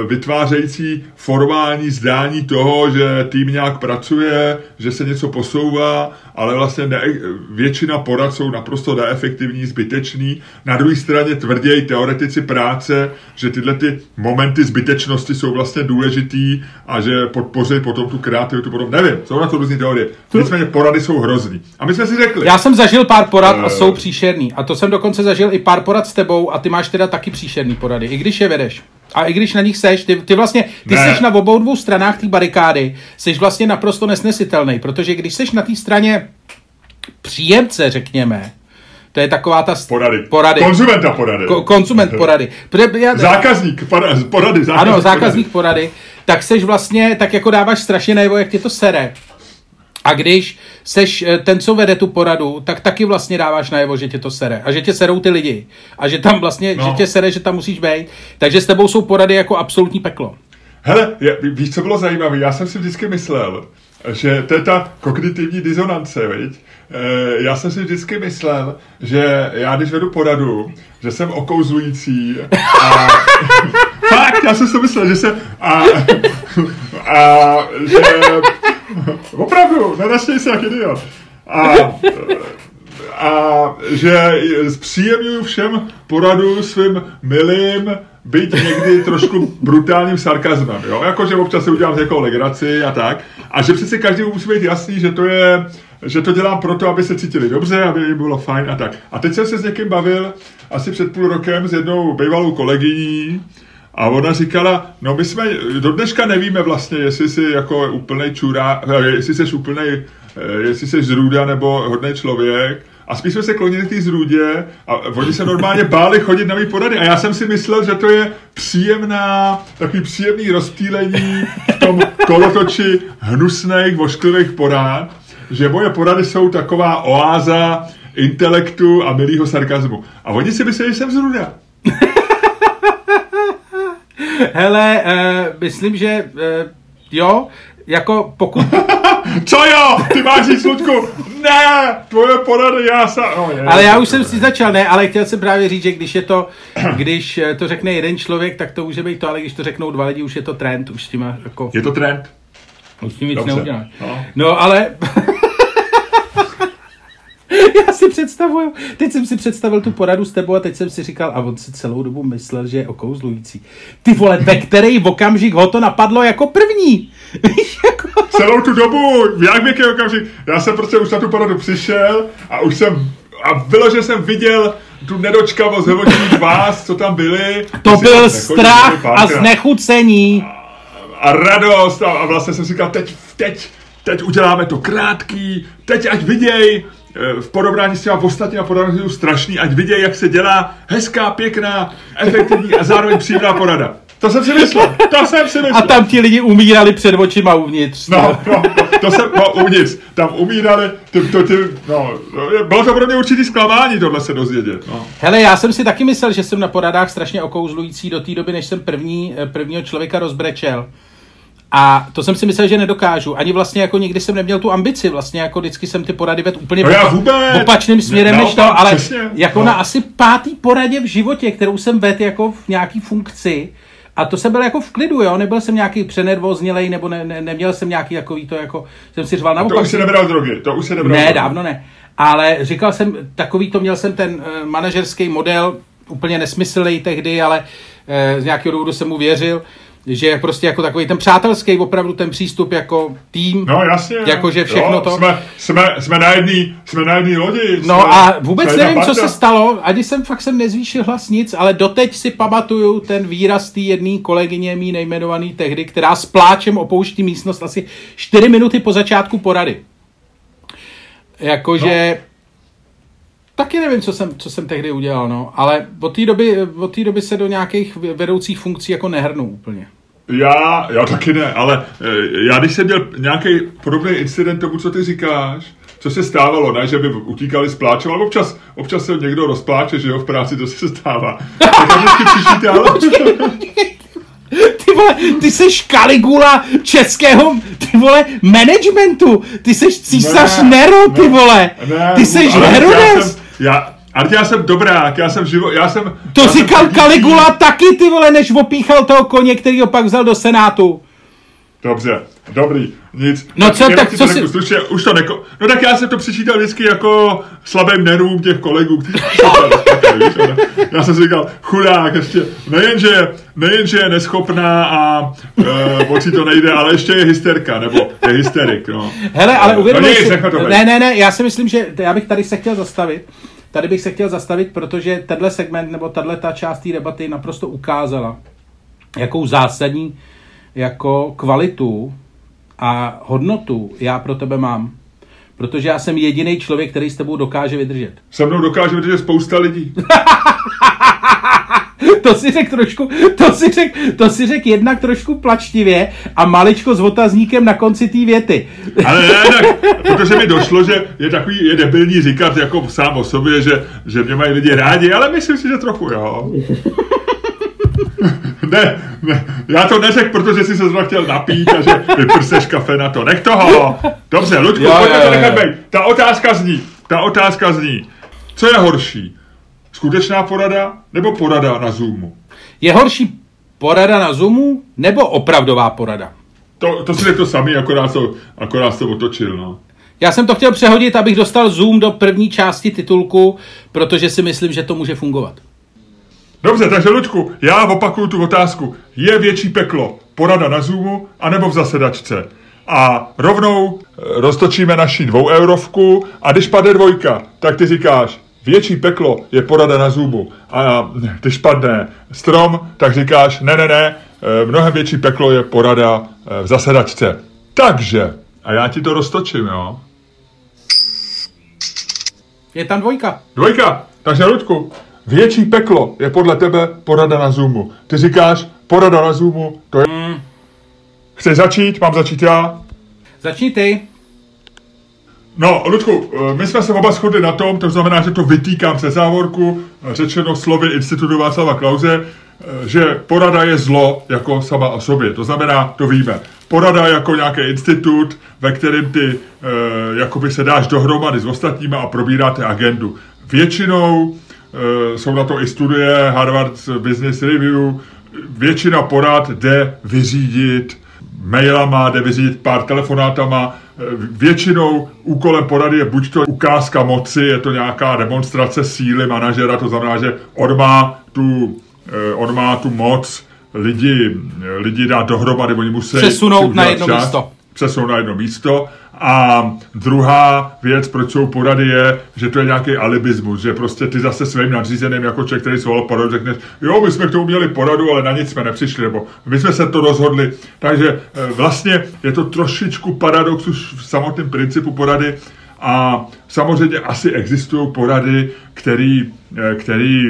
vytvářející formální zdání toho, že tým nějak pracuje, že se něco posouvá, ale vlastně ne, většina porad jsou naprosto neefektivní, zbytečný. Na druhé straně tvrději teoretici práce, že tyhle ty momenty zbytečnosti jsou vlastně důležitý a že podpoří potom tu kreativitu, potom nevím, jsou na to různé teorie. Nicméně porady jsou hrozný. A my jsme si řekli. Já jsem zažil pár porad a jsou příšerný. A to jsem dokonce zažil i pár porad s tebou a ty máš teda taky příšerný porady, i když je vedeš. A i když na nich seš, ty, ty vlastně, ty Ne. seš na obou dvou stranách té barikády, seš vlastně naprosto nesnesitelný, protože když seš na té straně příjemce, řekněme, to je taková ta... s- Porady. porady. Konzumenta porady. Ko- konzument porady. Já, Zákazník porady. porady zákazník ano, zákazník porady, tak seš vlastně, tak jako dáváš strašně najevo, jak tě to sere. A když seš eh, ten, co vede tu poradu, tak taky vlastně dáváš najevo, že tě to sere. A že tě serou ty lidi. A že tam vlastně, No. že tě sere, že tam musíš být. Takže s tebou jsou porady jako absolutní peklo. Hele, je, víš, co bylo zajímavé? Já jsem si vždycky myslel, že to je ta kognitivní disonance, viď? E, já jsem si vždycky myslel, že já když vedu poradu, že jsem okouzlující a [LAUGHS] fakt, já jsem si myslel, že jsem a, [LAUGHS] a že [LAUGHS] opravdu, nenastěj se jak idiot. A, a že zpříjemňuju všem poradu svým milým, byť někdy trošku brutálním sarkazmem, jo? Jako, že občas si udělám z někoho legraci a tak. A že přece každý musí být jasný, že to je, že to dělám proto, aby se cítili dobře, aby jim bylo fajn a tak. A teď jsem se s někým bavil asi před půl rokem s jednou bývalou kolegyní, a ona říkala, no my jsme do dneška nevíme vlastně, jestli jsi jako úplnej čurá, eh, jestli jsi úplnej, eh, jestli jsi zrůda nebo hodný člověk. A spíš jsme se klonili té zrůdě a oni se normálně [LAUGHS] báli chodit na mý porady. A já jsem si myslel, že to je příjemná, takový příjemný rozptýlení v tom [LAUGHS] kolotoči hnusných, vošklivých porád, že moje porady jsou taková oáza intelektu a milýho sarkazmu. A oni si mysleli, že jsem zrůda. [LAUGHS] Hele, uh, myslím, že uh, jo, jako pokud... [LAUGHS] Co jo? Ty máš říct, Ludku? Ne, tvoje porady, já sa... No, je, Ale já už jsem si začal, ne, ale chtěl jsem právě říct, že když je to, [CLEARS THROAT] když eh, to řekne jeden člověk, tak to může být to, ale když to řeknou dva lidi, už je to trend, už s tím jako, Je to trend? už s tím nic neuděláš. No. No, ale... [LAUGHS] [LAUGHS] Já si představuju, teď jsem si představil tu poradu s tebou a teď jsem si říkal, a on si celou dobu myslel, že je okouzlující. Ty vole, ve který okamžik ho to napadlo jako první? [LAUGHS] Víš, jako... Celou tu dobu, jak věký okamžik, já jsem prostě už na tu poradu přišel a už jsem, a vyloženě jsem viděl tu nedočkavost hevočních vás, co tam byli. To byl tam nechodili strach a znechucení. a radost a, a vlastně jsem si říkal, teď, teď, teď uděláme to krátký, teď ať viděj, v porovnání s těma ostatníma poradami jsou strašný, ať viděj, jak se dělá hezká, pěkná, efektivní a zároveň příjemná porada. To jsem si myslel, to jsem si myslel. A tam ti lidi umírali před očima uvnitř. No, no, to, to jsem, no, uvnitř, tam umírali, ty, to, ty, no, bylo to pro mě určitý zklamání tohle se dozvědět, no. Hele, já jsem si taky myslel, že jsem na poradách strašně okouzlující do té doby, než jsem první, eh, prvního člověka rozbrečel. A to jsem si myslel, že nedokážu. Ani vlastně jako nikdy jsem neměl tu ambici. Vlastně jako vždycky jsem ty porady vedl úplně No opa- vůbec. opačným směrem Ne, než to, ale přesně. jako No. na asi pátý poradě v životě, kterou jsem vedl jako v nějaký funkci, a to jsem byl jako v klidu, jo, nebyl jsem nějaký přenervoznělej, nebo ne, ne, neměl jsem nějaký takový to, jako jsem si řval na To už si nebral drogy, to už si nebral ne, drogy. dávno ne. Ale říkal jsem, takový to měl jsem ten uh, manažerský model, úplně nesmyslný tehdy, ale uh, z nějakého důvodu jsem mu věřil, že prostě jako takový ten přátelský, opravdu ten přístup jako tým. No jasně. Jakože všechno jo, to. Jsme, jsme, jsme na jedný, jsme na jedný lodi. No jsme, a vůbec nevím, co se stalo, ani jsem fakt jsem nezvýšil hlas nic, ale doteď si pamatuju ten výraz té jedné kolegyně mý nejmenovaný tehdy, která s pláčem opouští místnost asi 4 minuty po začátku porady. Jakože... No. Taky nevím, co jsem, co jsem tehdy udělal, no. Ale od té doby, od té doby se do nějakých vedoucích funkcí jako nehrnu úplně. Já, já taky ne, ale eh, já když jsem měl nějaký podobný incident tomu, co ty říkáš, co se stávalo, ne, že by utíkali s pláčem, ale občas, občas se někdo rozpláče, že jo, v práci to se stává. Tak já vždycky přišli ale... [LAUGHS] Ty vole, ty seš Kaligula českého, ty vole, managementu. Ty seš císař Ne, Nero, ty vole. Ne, ty seš ale Já Herodes. jsem, já, Ale já jsem dobrák, já jsem živo, já jsem... To já říkal jsem Kaligula taky, ty vole, než opíchal toho koně, který ho pak vzal do Senátu. Dobře, dobrý, nic. No co, tak co to řeknu si- Stručně, už to neko... No tak já jsem to přičítal vždycky jako slabým nervům těch kolegů, kteří [LAUGHS] Já jsem si říkal, chudák, ještě, nejen, že, nejen, že je neschopná a e, moc jí to nejde, ale ještě je hysterka, nebo je hysterik, no. Hele, ale no, uvědomuji nic, si... Ne, ne, ne, já si myslím, že já bych tady se chtěl zastavit. Tady bych se chtěl zastavit, protože tenhle segment nebo tahle ta část té debaty naprosto ukázala, jakou zásadní jako kvalitu a hodnotu já pro tebe mám. Protože já jsem jediný člověk, který s tebou dokáže vydržet. Se mnou dokáže vydržet spousta lidí. [LAUGHS] To si řek trošku, to si řek, to si řek jednak trošku plačtivě a maličko s otazníkem na konci té věty. Ale ne, tak, protože mi došlo, že je takový, je debilní říkat jako sám o sobě, že, že mě mají lidi rádi, ale myslím si, že trochu jo. [LAUGHS] Ne, ne, já to neřekl, protože jsi se zrovna chtěl napít a že vyprseš kafe na to. Nech toho. Dobře, Luďku, Jo, pojďme to nechat být. Ta otázka zní, ta otázka zní, co je horší? Skutečná porada nebo porada na Zoomu? Je horší porada na Zoomu nebo opravdová porada? To, to si řekl to samý, akorát to, akorát to otočil, no. Já jsem to chtěl přehodit, abych dostal Zoom do první části titulku, protože si myslím, že to může fungovat. Dobře, takže Luďku, já opakuju tu otázku. Je větší peklo porada na Zoomu anebo v zasedačce? A rovnou eh, roztočíme naši dvou eurovku a když padne dvojka, tak ty říkáš, větší peklo je porada na Zoomu. A když padne strom, tak říkáš, ne, ne, ne, eh, mnohem větší peklo je porada eh, v zasedačce. Takže, a já ti to roztočím, jo. Je tam dvojka. Dvojka. Takže Ludku, větší peklo je podle tebe porada na Zoomu. Ty říkáš, porada na Zoomu, to je... Chceš začít? Mám začít já? Začni ty. No, Ludku, eh, my jsme se oba shodli na tom, to znamená, že to vytýkám ze závorku, eh, řečeno slovy Institutu Václava Klauze, eh, že porada je zlo jako sama o sobě. To znamená, to víme. Porada jako nějaký institut, ve kterém ty eh, jakoby se dáš dohromady s ostatníma a probíráte agendu. Většinou eh, jsou na to i studie Harvard Business Review, většina porad jde vyřídit mailama, jde vyřídit pár telefonátama. Eh, Většinou úkolem porady je buď to ukázka moci, je to nějaká demonstrace síly manažera, to znamená, že on má tu, eh, on má tu moc lidi, eh, lidi dát dohromady, oni musí Přesunout na jedno místo. Přesunout na jedno místo. A druhá věc, proč jsou porady, je, že to je nějaký alibismus, že prostě ty zase svým nadřízeným jako člověk, který svolal poradu, řekneš, jo, my jsme k tomu měli poradu, ale na nic jsme nepřišli, nebo my jsme se to rozhodli. Takže eh, vlastně je to trošičku paradox už v samotném principu porady, a samozřejmě asi existují porady, který, eh, který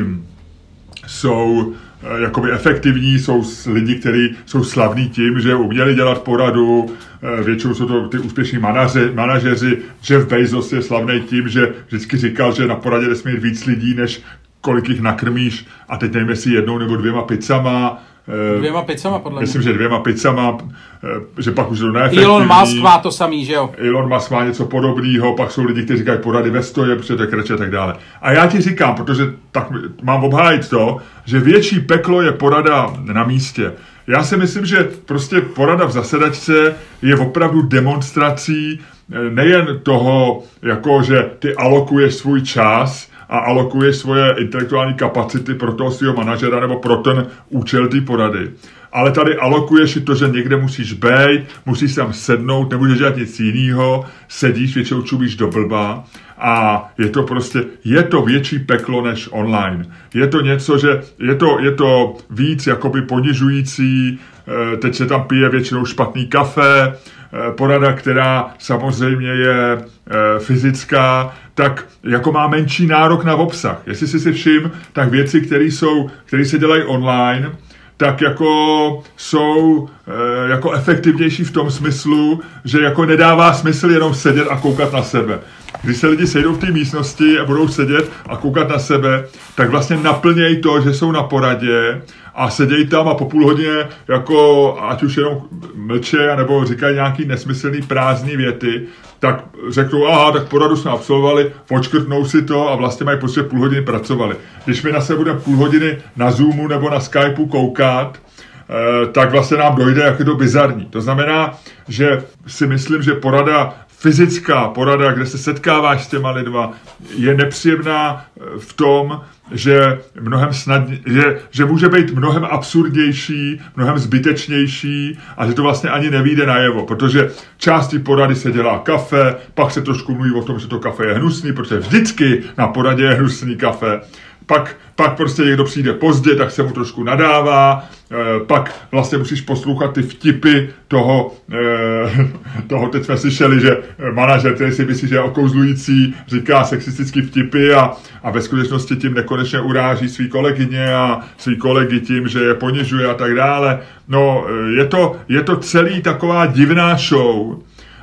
jsou jakoby efektivní, jsou lidi, kteří jsou slavní tím, že uměli dělat poradu, eh, většinou jsou to ty úspěšní manaže, manažeři. Jeff Bezos je slavný tím, že vždycky říkal, že na poradě nesmí víc lidí, než kolik jich nakrmíš a teď nevím, jestli jednou nebo dvěma pizzama. Eh, Dvěma pizzama, podle mě. Myslím, že dvěma pizzama, eh, že pak už neefektivní. Elon Musk má to samý, že jo? Elon Musk má něco podobného, pak jsou lidi, kteří říkají porady ve stoje, protože to je kreče a tak dále. A já ti říkám, protože tak mám obhájit to, že větší peklo je porada na místě. Já si myslím, že prostě porada v zasedačce je opravdu demonstrací eh, nejen toho, jako že ty alokuješ svůj čas, a alokuješ svoje intelektuální kapacity pro toho svého manažera nebo pro ten účel té porady. Ale tady alokuješ i to, že někde musíš být, musíš tam sednout, nemůžeš dělat nic jiného, sedíš, většinou čubíš do blba a je to prostě, je to větší peklo než online. Je to něco, že je to, je to víc jakoby ponižující, eh, teď se tam pije většinou špatný kafe, eh, porada, která samozřejmě je eh, fyzická, tak jako má menší nárok na obsah. Jestli si si všim, tak věci, které jsou, které se dělají online, tak jako jsou e, jako efektivnější v tom smyslu, že jako nedává smysl jenom sedět a koukat na sebe. Když se lidi sejdou v té místnosti a budou sedět a koukat na sebe, tak vlastně naplnějí to, že jsou na poradě a sedějí tam a po půl hodině jako ať už jenom mlče, nebo říkají nějaký nesmyslný prázdný věty, tak řeknou, aha, tak poradu jsme absolvovali, počkrtnou si to a vlastně mají prostě půl hodiny pracovali. Když my na sebe budeme půl hodiny na Zoomu nebo na Skypeu koukat, eh, tak vlastně nám dojde, jak je to bizarní. To znamená, že si myslím, že porada fyzická porada, kde se setkáváš s těma lidma, je nepříjemná eh, v tom, že, mnohem snadně, že, že může být mnohem absurdnější, mnohem zbytečnější a že to vlastně ani nevíde najevo, protože části porady se dělá kafe, pak se trošku mluví o tom, že to kafe je hnusný, protože vždycky na poradě je hnusný kafe pak, pak prostě někdo přijde pozdě, tak se mu trošku nadává, e, pak vlastně musíš poslouchat ty vtipy toho, e, [LAUGHS] toho teď jsme slyšeli, že manažer, který si myslí, že je okouzlující, říká sexistický vtipy a, a ve skutečnosti tím nekonečně uráží svý kolegyně a svý kolegy tím, že je ponižuje a tak dále. No, je to, je to celý taková divná show,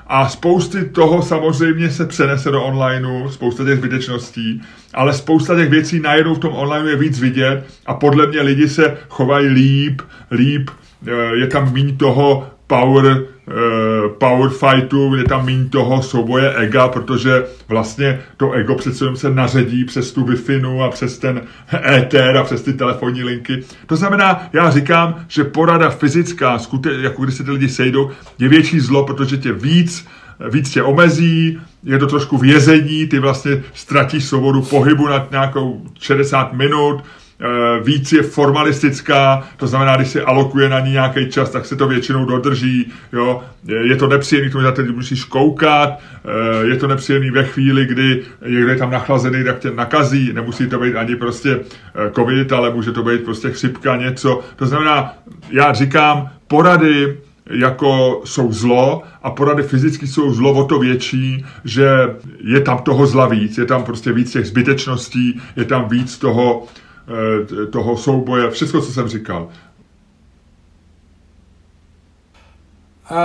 a spousty toho samozřejmě se přenese do onlineu, spousta těch zbytečností, ale spousta těch věcí najednou v tom online je víc vidět a podle mě lidi se chovají líp, líp, eh, je tam méně toho power, uh, power fightu, je tam méně toho souboje ega, protože vlastně to ego přece se naředí přes tu wi a přes ten éter a přes ty telefonní linky. To znamená, já říkám, že porada fyzická, jako když se ty lidi sejdou, je větší zlo, protože tě víc víc tě omezí, je to trošku vězení, ty vlastně ztratíš svobodu pohybu na nějakou 60 minut, Eh, víc je formalistická, to znamená, když se alokuje na ní nějaký čas, tak se to většinou dodrží, jo. Je to nepříjemný, to teď musíš koukat, eh, je to nepříjemný ve chvíli, kdy někdo je tam nachlazený, tak tě nakazí, nemusí to být ani prostě eh, covid, ale může to být prostě chřipka, něco. To znamená, já říkám, porady, jako jsou zlo a porady fyzicky jsou zlo o to větší, že je tam toho zla víc, je tam prostě víc těch zbytečností, je tam víc toho, Eh, toho souboje, všechno, co jsem říkal. Uh,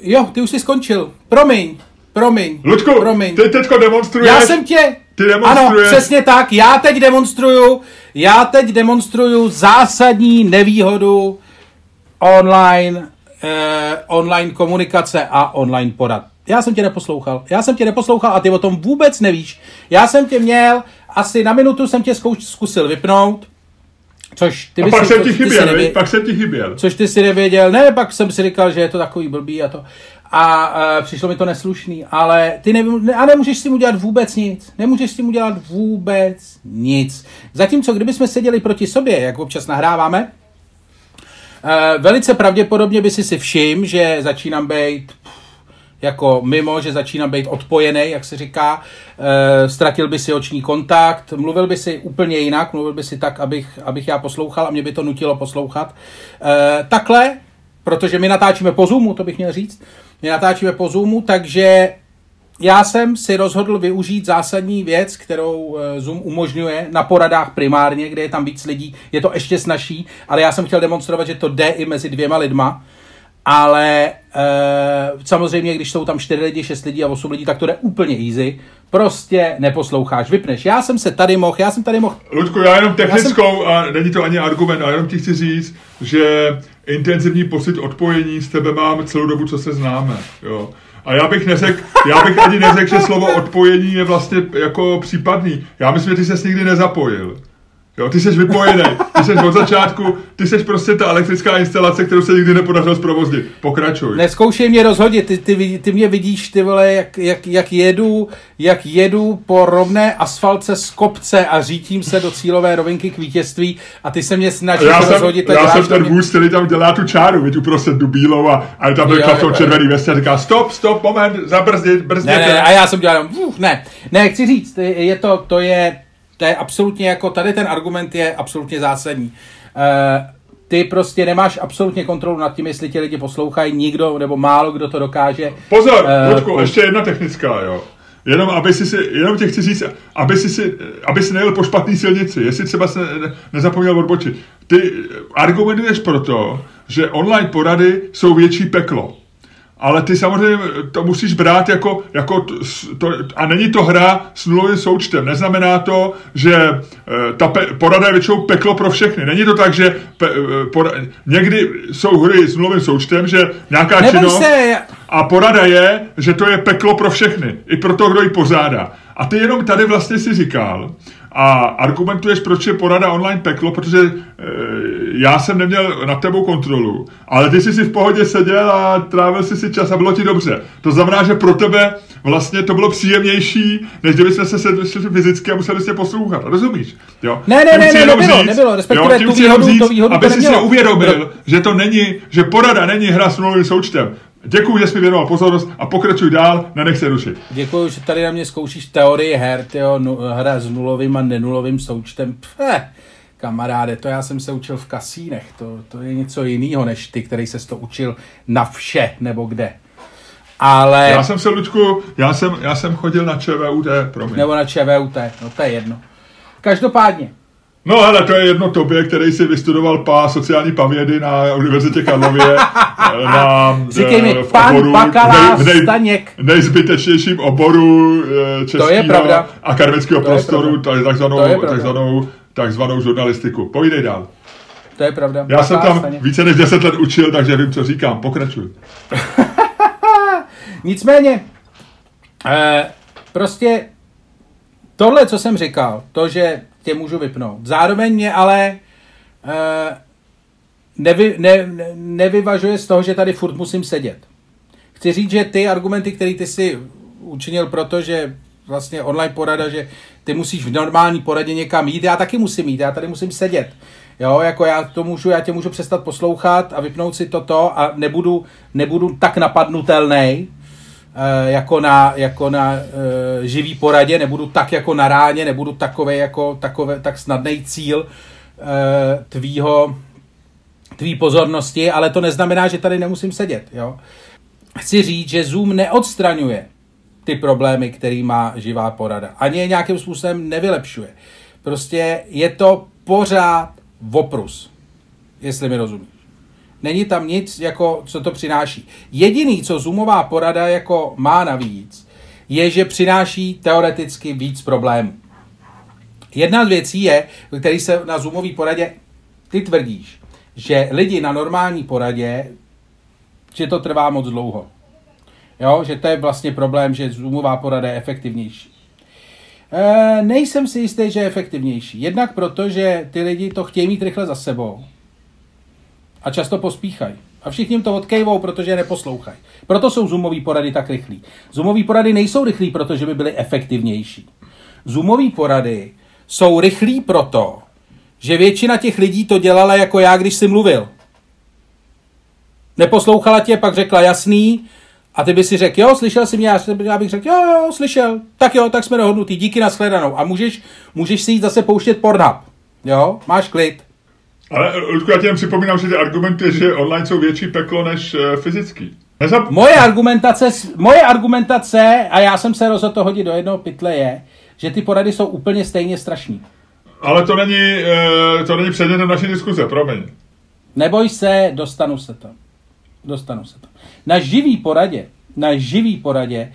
jo, ty už jsi skončil. Promiň, promiň. Luďku, promiň. ty teďko demonstruješ. Já jsem tě... Ty demonstruješ. Ano, přesně tak. Já teď demonstruju, já teď demonstruju zásadní nevýhodu online, eh, online komunikace a online porad. Já jsem tě neposlouchal. Já jsem tě neposlouchal a ty o tom vůbec nevíš. Já jsem tě měl asi na minutu jsem tě zkouš, zkusil vypnout, Což ty a pak jsem ti chyběl, nevě... pak jsem ti chyběl. Což ty si nevěděl, ne, pak jsem si říkal, že je to takový blbý a to. A uh, přišlo mi to neslušný, ale ty ne, a nemůžeš s tím udělat vůbec nic. Nemůžeš s tím udělat vůbec nic. Zatímco, kdybychom seděli proti sobě, jak občas nahráváme, velice pravděpodobně by si si všim, že začínám být jako mimo, že začíná být odpojený, jak se říká, e, ztratil by si oční kontakt, mluvil by si úplně jinak, mluvil by si tak, abych, abych já poslouchal a mě by to nutilo poslouchat. E, takhle, protože my natáčíme po Zoomu, to bych měl říct, my natáčíme po Zoomu, takže já jsem si rozhodl využít zásadní věc, kterou eh, Zoom umožňuje na poradách primárně, kde je tam víc lidí. Je to ještě snažší, ale já jsem chtěl demonstrovat, že to jde i mezi dvěma lidma ale e, samozřejmě, když jsou tam 4 lidi, 6 lidí a 8 lidí, tak to jde úplně easy. Prostě neposloucháš, vypneš. Já jsem se tady mohl, já jsem tady mohl... Luďku, já jenom technickou, já jsem... a není to ani argument, ale jenom ti chci říct, že intenzivní pocit odpojení s tebe mám celou dobu, co se známe. Jo. A já bych neřekl, já bych ani neřekl, že slovo odpojení je vlastně jako případný. Já myslím, že ty ses nikdy nezapojil. Jo, ty jsi vypojený, ty jsi od začátku, ty jsi prostě ta elektrická instalace, kterou se nikdy nepodařilo zprovoznit. Pokračuj. Neskoušej mě rozhodit, ty, ty, ty mě vidíš, ty vole, jak, jak, jak, jedu, jak jedu po rovné asfalce z kopce a řítím se do cílové rovinky k vítězství a ty se mě snažíš já jsem, rozhodit. Já jsem ten vůz, který tam dělá tu čáru, vidíš uprostřed tu bílou a, a tam byl v tom červený vestě a říká stop, stop, moment, zabrzdit, brzděte. Ne, ne, a já jsem dělal, uf, ne, ne, chci říct, je to, to je, to je absolutně jako, tady ten argument je absolutně zásadní. Uh, ty prostě nemáš absolutně kontrolu nad tím, jestli tě lidi poslouchají, nikdo nebo málo kdo to dokáže. Pozor, uh, Ludku, po... ještě jedna technická, jo. Jenom, aby si, si, jenom tě chci říct, aby si, si, aby si nejel po špatný silnici, jestli třeba se ne, nezapomněl odbočit. Ty argumentuješ proto, že online porady jsou větší peklo. Ale ty samozřejmě to musíš brát jako, jako to, to, a není to hra s nulovým součtem. Neznamená to, že e, ta pe, porada je většinou peklo pro všechny. Není to tak, že pe, e, pora, někdy jsou hry s nulovým součtem, že nějaká činnost se. a porada je, že to je peklo pro všechny. I pro to, kdo ji pozádá. A ty jenom tady vlastně si říkal, a argumentuješ, proč je porada online peklo, protože e, já jsem neměl na tebou kontrolu, ale ty jsi si v pohodě seděl a trávil jsi si čas a bylo ti dobře. To znamená, že pro tebe vlastně to bylo příjemnější, než kdyby jsme se sedli fyzicky a museli se poslouchat. Rozumíš? Jo? Ne, ne, ne, ne, nebylo, říct, nebylo, respektive jo, tu výhodu, říct, tu výhodu aby si si uvědomil, že to není, že porada není hra s nulovým součtem. Děkuji, že jsi mi věnoval pozornost a pokračuj dál, nenech se rušit. Děkuji, že tady na mě zkoušíš teorii her, tyjo, nu, hra s nulovým a nenulovým součtem. Pfe, kamaráde, to já jsem se učil v kasínech, to, to je něco jiného než ty, který se to učil na vše nebo kde. Ale... Já jsem se, Lučku, já jsem, já jsem chodil na ČVUT, promiň. Nebo na ČVUT, no to je jedno. Každopádně, No ale to je jedno tobě, který si vystudoval pá sociální pamědy na Univerzitě Karlově. [LAUGHS] na, Říkej mi, v pan oboru, bakalář nej, nej, Staněk. nejzbytečnějším oboru eh, českého akademického prostoru, takzvanou, takzvanou, takzvanou žurnalistiku. Povídej dál. To je pravda. Já jsem tam Staněk. více než 10 let učil, takže vím, co říkám. Pokračuj. [LAUGHS] Nicméně, eh, prostě tohle, co jsem říkal, to, že tě můžu vypnout. Zároveň mě ale uh, nevy, ne, ne, nevyvažuje z toho, že tady furt musím sedět. Chci říct, že ty argumenty, které ty si učinil, protože vlastně online porada, že ty musíš v normální poradě někam jít, já taky musím jít, já tady musím sedět. Jo, jako já to můžu, já tě můžu přestat poslouchat a vypnout si toto a nebudu, nebudu tak napadnutelný, jako na, jako na uh, živý poradě, nebudu tak jako na ráně, nebudu takový jako takové, tak snadný cíl uh, tvýho, tvý pozornosti, ale to neznamená, že tady nemusím sedět. Jo? Chci říct, že Zoom neodstraňuje ty problémy, který má živá porada. Ani je nějakým způsobem nevylepšuje. Prostě je to pořád voprus, jestli mi rozumíš. Není tam nic, jako, co to přináší. Jediný, co Zoomová porada jako má navíc, je, že přináší teoreticky víc problémů. Jedna z věcí je, který se na Zoomové poradě ty tvrdíš, že lidi na normální poradě, že to trvá moc dlouho. Jo, že to je vlastně problém, že Zoomová porada je efektivnější. E, nejsem si jistý, že je efektivnější. Jednak proto, že ty lidi to chtějí mít rychle za sebou a často pospíchají. A všichni jim to odkejvou, protože je neposlouchají. Proto jsou zoomové porady tak rychlí. Zoomové porady nejsou rychlí, protože by byly efektivnější. Zoomové porady jsou rychlí proto, že většina těch lidí to dělala jako já, když si mluvil. Neposlouchala tě, pak řekla jasný, a ty by si řekl, jo, slyšel jsi mě, já bych řekl, jo, jo, slyšel, tak jo, tak jsme dohodnutí, díky nashledanou. A můžeš, můžeš si jít zase pouštět Pornhub, jo, máš klid. Ale Ludku, já ti jen připomínám, že ty argumenty, že online jsou větší peklo než uh, fyzický. Nezap... Moje argumentace, moje argumentace, a já jsem se rozhodl to hodit do jednoho pytle, je, že ty porady jsou úplně stejně strašný. Ale to není, uh, to není předmětem naší diskuze, promiň. Neboj se, dostanu se to. Dostanu se to. Na živý poradě, na živý poradě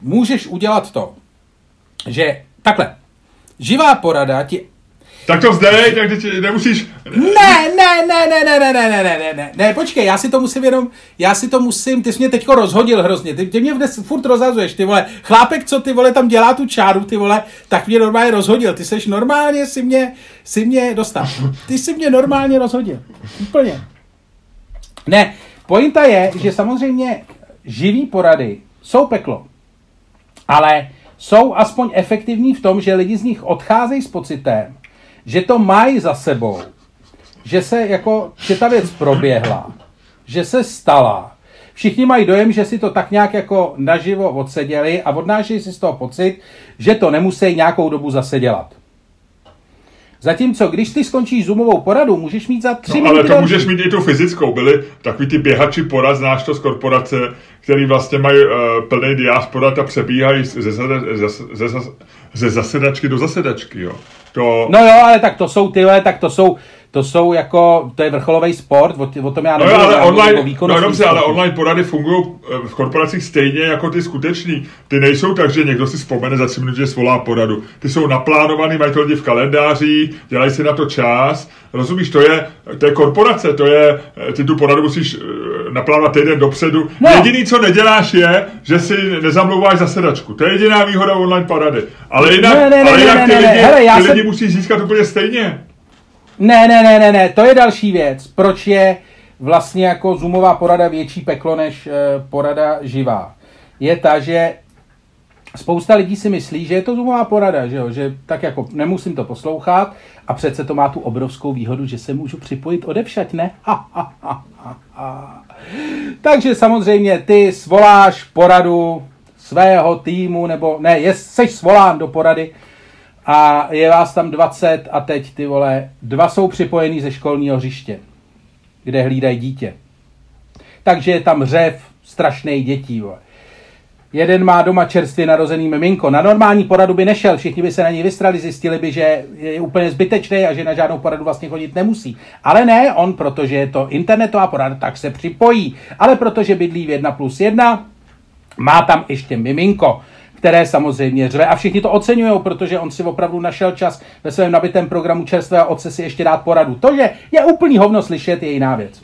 můžeš udělat to, že takhle, živá porada ti tak to vzdej, tak teď nemusíš... Ne, ne, ne, ne, ne, ne, ne, ne, ne, ne, ne, ne, počkej, já si to musím jenom, já si to musím, ty jsi mě teďko rozhodil hrozně, ty, ty mě dnes furt rozhazuješ, ty vole, chlápek, co ty vole tam dělá tu čáru, ty vole, tak mě normálně rozhodil, ty seš normálně si mě, si mě dostal, ty si mě normálně rozhodil, úplně. Ne, pointa je, že samozřejmě živý porady jsou peklo, ale jsou aspoň efektivní v tom, že lidi z nich odcházejí s pocitem, že to mají za sebou, že se jako, že ta věc proběhla, že se stala. Všichni mají dojem, že si to tak nějak jako naživo odseděli a odnášejí si z toho pocit, že to nemusí nějakou dobu zase dělat. Zatímco, když ty skončíš zoomovou poradu, můžeš mít za tři no, ale to můžeš mít i tu fyzickou. Byli takový ty běhači porad, znáš to z korporace, který vlastně mají uh, plný diaspora a přebíhají ze, ze, ze, ze, ze zasedačky do zasedačky, jo. To... No jo, ale tak to jsou tyhle, tak to jsou, to jsou jako, to je vrcholový sport, o, o tom já No, nevím. jo, ale online, no dobře, ale online porady fungují eh, v korporacích stejně jako ty skutečný. Ty nejsou tak, že někdo si vzpomene za 3 minuty, že svolá poradu. Ty jsou naplánovaný, mají to lidi v kalendáři, dělají si na to čas. Rozumíš, to je, to je korporace, to je, eh, ty tu poradu musíš eh, naplánovat týden dopředu. No. Jediný, co neděláš, je, že si nezamlouváš za sedačku. To je jediná výhoda online porady. Ale jinak, Ne, ne, ne, ale jinak ne, ty, ne, ne. lidi, Hele, ty jsem- lidi musí získat úplně stejně. Ne, ne, ne, ne, ne, to je další věc. Proč je vlastně jako zoomová porada větší peklo než uh, porada živá? Je ta, že spousta lidí si myslí, že je to zoomová porada, že, jo? že tak jako nemusím to poslouchat a přece to má tu obrovskou výhodu, že se můžu připojit odevšať, ne? Ha, ha, ha, ha, ha. Takže samozřejmě ty svoláš poradu svého týmu, nebo ne, seš svolán do porady a je vás tam 20 a teď ty vole, dva jsou připojený ze školního hřiště, kde hlídají dítě. Takže je tam řev strašných dětí. Vole. Jeden má doma čerstvě narozený miminko. Na normální poradu by nešel, všichni by se na něj vystrali, zjistili by, že je úplně zbytečný a že na žádnou poradu vlastně chodit nemusí. Ale ne, on, protože je to internetová porada, tak se připojí. Ale protože bydlí v 1 plus 1, má tam ještě miminko, které samozřejmě řve a všichni to oceňují, protože on si opravdu našel čas ve svém nabitém programu čerstvého otce si ještě dát poradu. To, že je úplný hovno slyšet, je jiná věc.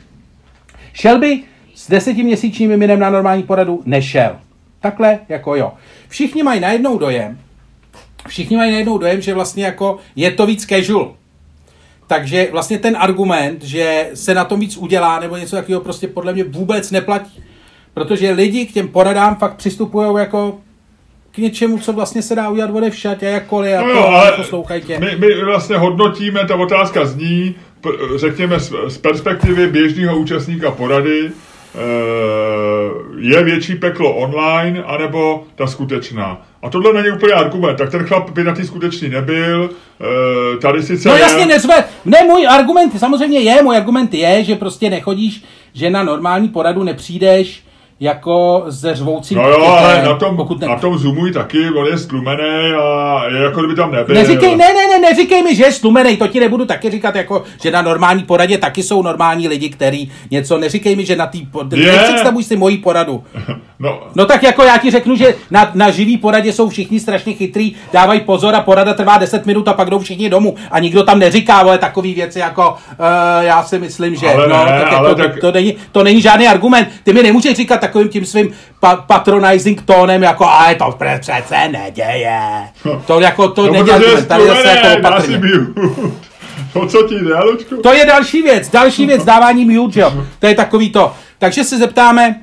Šel by s desetiměsíčním miminem na normální poradu? Nešel. Takhle jako jo. Všichni mají najednou dojem, všichni mají najednou dojem, že vlastně jako je to víc casual. Takže vlastně ten argument, že se na tom víc udělá nebo něco takového prostě podle mě vůbec neplatí. Protože lidi k těm poradám fakt přistupují jako k něčemu, co vlastně se dá udělat odevšať a jakkoliv a No to jo, ale poslouchajte. my, my vlastně hodnotíme, ta otázka zní, řekněme z, z perspektivy běžného účastníka porady, eh, je větší peklo online, anebo ta skutečná. A tohle není úplně argument, tak ten chlap by na ty skutečný nebyl, eh, tady sice No je, jasně nezve. Ne, můj argument samozřejmě je, můj argument je, že prostě nechodíš, že na normální poradu nepřijdeš jako ze řvoucím No jo, ale na tom, pokud ne... na tom zoomují taky, on je stlumený a je jako kdyby tam nebyl. Neříkej, ne, ne, ne, neříkej mi, že je stlumenej, to ti nebudu taky říkat, jako, že na normální poradě taky jsou normální lidi, kteří něco, neříkej mi, že na té, Je. nepředstavuj si moji poradu. [LAUGHS] No, No tak jako já ti řeknu, že na, na živý poradě jsou všichni strašně chytrý, dávají pozor a porada trvá 10 minut a pak jdou všichni domů. A nikdo tam neříká, vole, takový věci jako, uh, já si myslím, že Ale no, ne, tak jako, ale to, tak- to, není, to není žádný argument. Ty mi nemůžeš říkat takovým tím svým pa, patronizing tónem, jako, ale to přece neděje. To jako, to no není protože je argument, tady zase jako opatrně. mute. [LAUGHS] O co ti jde, Lučku? To je další věc, další věc, dávání mute, že jo. To je takový to. Takže se zeptáme,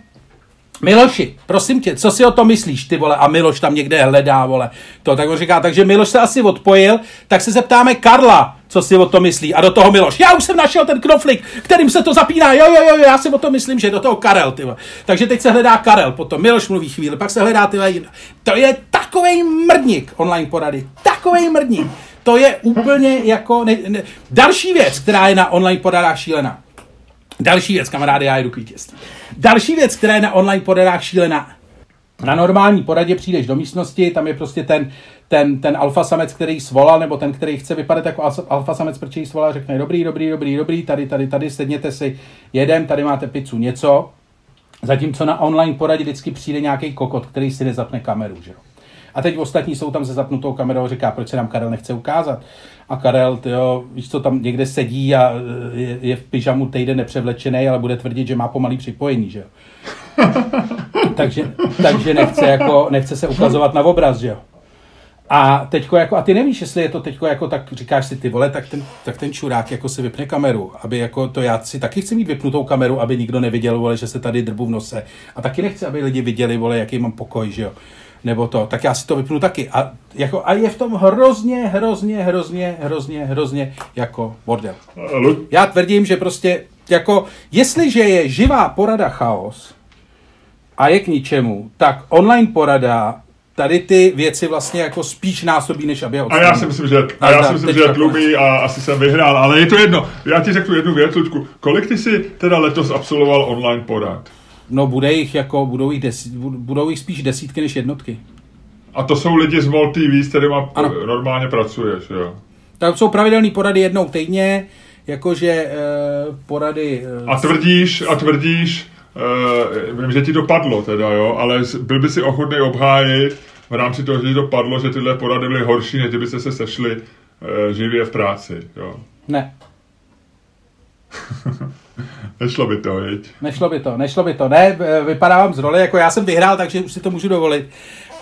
Miloši, prosím tě, co si o tom myslíš, ty vole, a Miloš tam někde hledá, vole, to, tak on říká, takže Miloš se asi odpojil, tak se zeptáme Karla, co si o tom myslí, a do toho Miloš, já už jsem našel ten knoflik, kterým se to zapíná, jo, jo, jo, já si o tom myslím, že do toho Karel, ty. Takže teď se hledá Karel, potom Miloš mluví chvíli, pak se hledá ty. To je takovej mrdník online porady, takovej mrdník. To je úplně jako... Ne, ne. Další věc, která je na online poradách šílená. Další věc, kamarády, já jedu k vítězství. Další věc, která je na online poradách šílená. Na normální poradě přijdeš do místnosti, tam je prostě ten, ten, ten alfa samec, který svolal, nebo ten, který chce vypadat jako alfa- samec, protože jí svolal, řekne dobrý, dobrý, dobrý, dobrý, tady, tady, tady, sedněte si, jedem, tady máte pizzu, něco. Zatímco na online poradě vždycky přijde nějaký kokot, který si nezapne kameru, že jo. A teď ostatní jsou tam se zapnutou kamerou a říká, proč se nám Karel nechce ukázat. A Karel, tyjo, víš co, tam někde sedí a e, je, je v pyžamu týden nepřevlečený, ale bude tvrdit, že má pomalý připojení, že jo. [LAUGHS] takže, takže nechce, jako, nechce se ukazovat na obraz, že jo. A teďko jako, a ty nevíš, jestli je to teďko jako, tak říkáš si ty vole, tak ten, tak ten čurák jako si vypne kameru, aby jako to já si taky chci mít vypnutou kameru, aby nikdo neviděl, vole, že se tady drbu v nose. A taky nechci, aby lidi viděli, vole, jaký mám pokoj, že jo. Nebo to, tak já si to vypnu taky. A, jako, a je v tom hrozně, hrozně, hrozně, hrozně, hrozně jako bordel. Já tvrdím, že prostě jako, jestliže je živá porada chaos a je k ničemu, tak online porada tady ty věci vlastně jako spíš násobí, než aby je A já si myslím, že, a já si myslím, že tlumí a asi jsem vyhrál, ale je to jedno. Já ti řeknu jednu věc, Luďku. Kolik ty si teda letos absolvoval online porad? No bude jich jako, budou jich, desít, budou jich spíš desítky než jednotky. A to jsou lidi z MOL TV, s kterými normálně pracuješ, jo? Tak jsou pravidelné porady jednou týdně, jakože e, porady... E, a tvrdíš, a tvrdíš, e, vím, že ti to padlo teda, jo, ale byl by si ochotný obhájit v rámci toho, že ti to padlo, že tyhle porady byly horší, než kdybyste se sešli e, živě v práci, jo. Ne. [LAUGHS] Nešlo by to, viď? Nešlo by to, nešlo by to. Ne, vypadávám z roli, jako já jsem vyhrál, takže už si to můžu dovolit.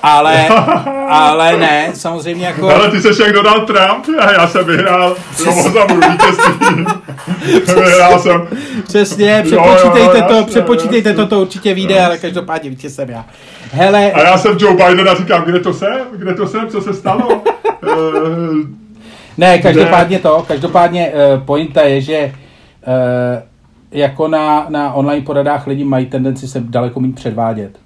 Ale, [LAUGHS] ale ne, samozřejmě jako... Ale ty seš jak Donald Trump a já jsem vyhrál za můj vítězství. [LAUGHS] vyhrál jsem. Přesně, přepočítejte jo, jo, to, přepočítejte to, to určitě vyjde, ale každopádně vítěz jsem já. Hele... A já jsem Joe Biden a říkám, kde to jsem? Kde to jsem? Co se stalo? ne, každopádně to, každopádně uh, pointa je, že uh, jako na, na online poradách lidi mají tendenci se daleko méně předvádět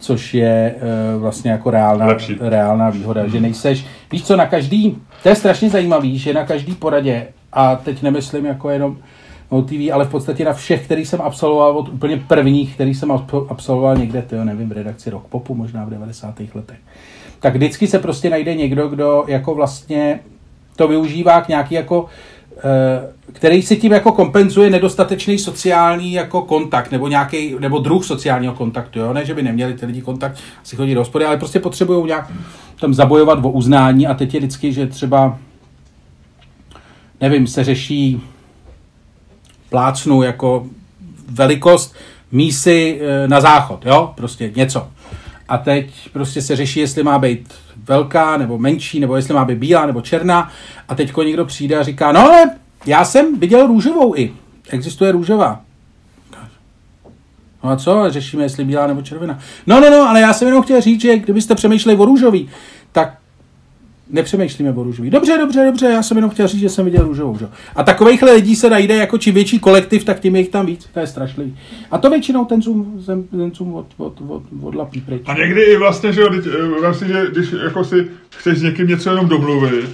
což je uh, vlastně jako reálná, reálná výhoda, že nejseš, víš co, na každý, to je strašně zajímavý, že na každý poradě, a teď nemyslím jako jenom TV, ale v podstatě na všech, který jsem absolvoval od úplně prvních, který jsem absolvoval někde, to nevím, v redakci Rock Popu, možná v 90. letech, tak vždycky se prostě najde někdo, kdo jako vlastně to využívá k nějaký jako který si tím jako kompenzuje nedostatečný sociální jako kontakt nebo nějaký, nebo druh sociálního kontaktu, jo? ne, že by neměli ty lidi kontakt, si chodí do hospody, ale prostě potřebují nějak tam zabojovat o uznání a teď je vždycky, že třeba nevím, se řeší plácnu jako velikost mísy eh, na záchod, jo, prostě něco. A teď prostě se řeší, jestli má být velká nebo menší, nebo jestli má být bílá nebo černá. A teď někdo přijde a říká, no ale já jsem viděl růžovou i. Existuje růžová. No a co? Řešíme, jestli bílá nebo červená. No, no, no, ale já jsem jenom chtěl říct, že kdybyste přemýšleli o růžový, tak nepřemýšlíme o růžový. Dobře, dobře, dobře, já jsem jenom chtěl říct, že jsem viděl růžovou. Že? A takovýchhle lidí se najde, jako čím větší kolektiv, tak tím je jich tam víc. To je strašlivý. A to většinou ten zoom, ten zoom od, od, od, odlapí pryč. A někdy i vlastně, že vlastně, že když jako si chceš s někým něco jenom domluvit,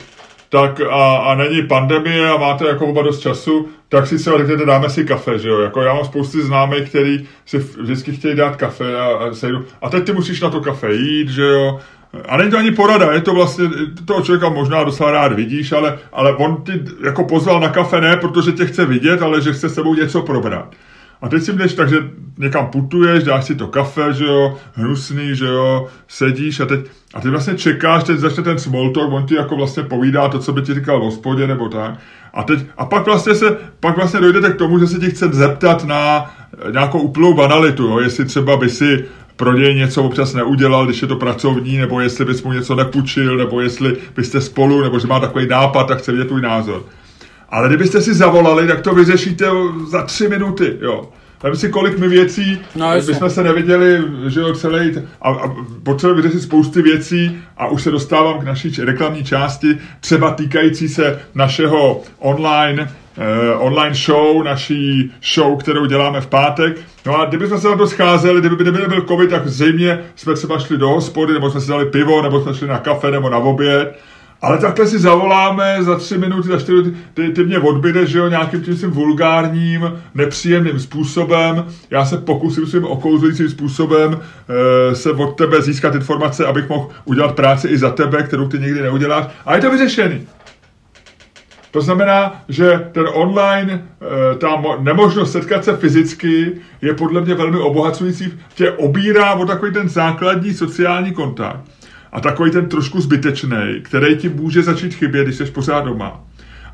tak a, a není pandemie a máte jako oba dost času, tak si třeba řekněte, dáme si kafe, že jo. Jako já mám spousty známých, který si vždycky chtějí dát kafe a, a sejdu. A teď ty musíš na to kafe jít, že jo. A není to ani porada, je to vlastně, toho člověka možná docela rád vidíš, ale, ale on ti jako pozval na kafe ne, protože tě chce vidět, ale že chce s sebou něco probrat. A teď si jdeš tak, že někam putuješ, dáš si to kafe, že jo, hnusný, že jo, sedíš a teď, a ty vlastně čekáš, teď začne ten small talk, on ti jako vlastně povídá to, co by ti říkal v hospodě nebo tak. A, teď, a pak vlastně se, pak vlastně dojdete k tomu, že se ti chce zeptat na nějakou úplnou banalitu, jo, jestli třeba by si pro něj něco občas neudělal, když je to pracovní, nebo jestli bys mu něco nepůjčil, nebo jestli byste spolu, nebo že má takový nápad a chce vidět tvůj názor. Ale kdybyste si zavolali, tak to vyřešíte za tři minuty, jo. Tam si kolik my věcí, no, bychom se neviděli, že jo, celý, a, a potřebujeme vyřešit spousty věcí a už se dostávám k naší reklamní části, třeba týkající se našeho online, online show, naší show, kterou děláme v pátek. No a kdybychom se na to scházeli, kdyby, kdyby nebyl covid, tak zřejmě jsme třeba šli do hospody, nebo jsme si dali pivo, nebo jsme šli na kafe, nebo na oběd ale takhle si zavoláme za tři minuty, za čtyři minuty, ty, ty mě odbydeš, že jo, nějakým tím svým vulgárním, nepříjemným způsobem. Já se pokusím svým okouzlujícím způsobem e, se od tebe získat informace, abych mohl udělat práci i za tebe, kterou ty nikdy neuděláš. A je to vyřešený. To znamená, že ten online, eh, ta nemožnost setkat se fyzicky je podle mě velmi obohacující, tě obírá o takový ten základní sociální kontakt a takový ten trošku zbytečný, který ti může začít chybět, když jsi pořád doma.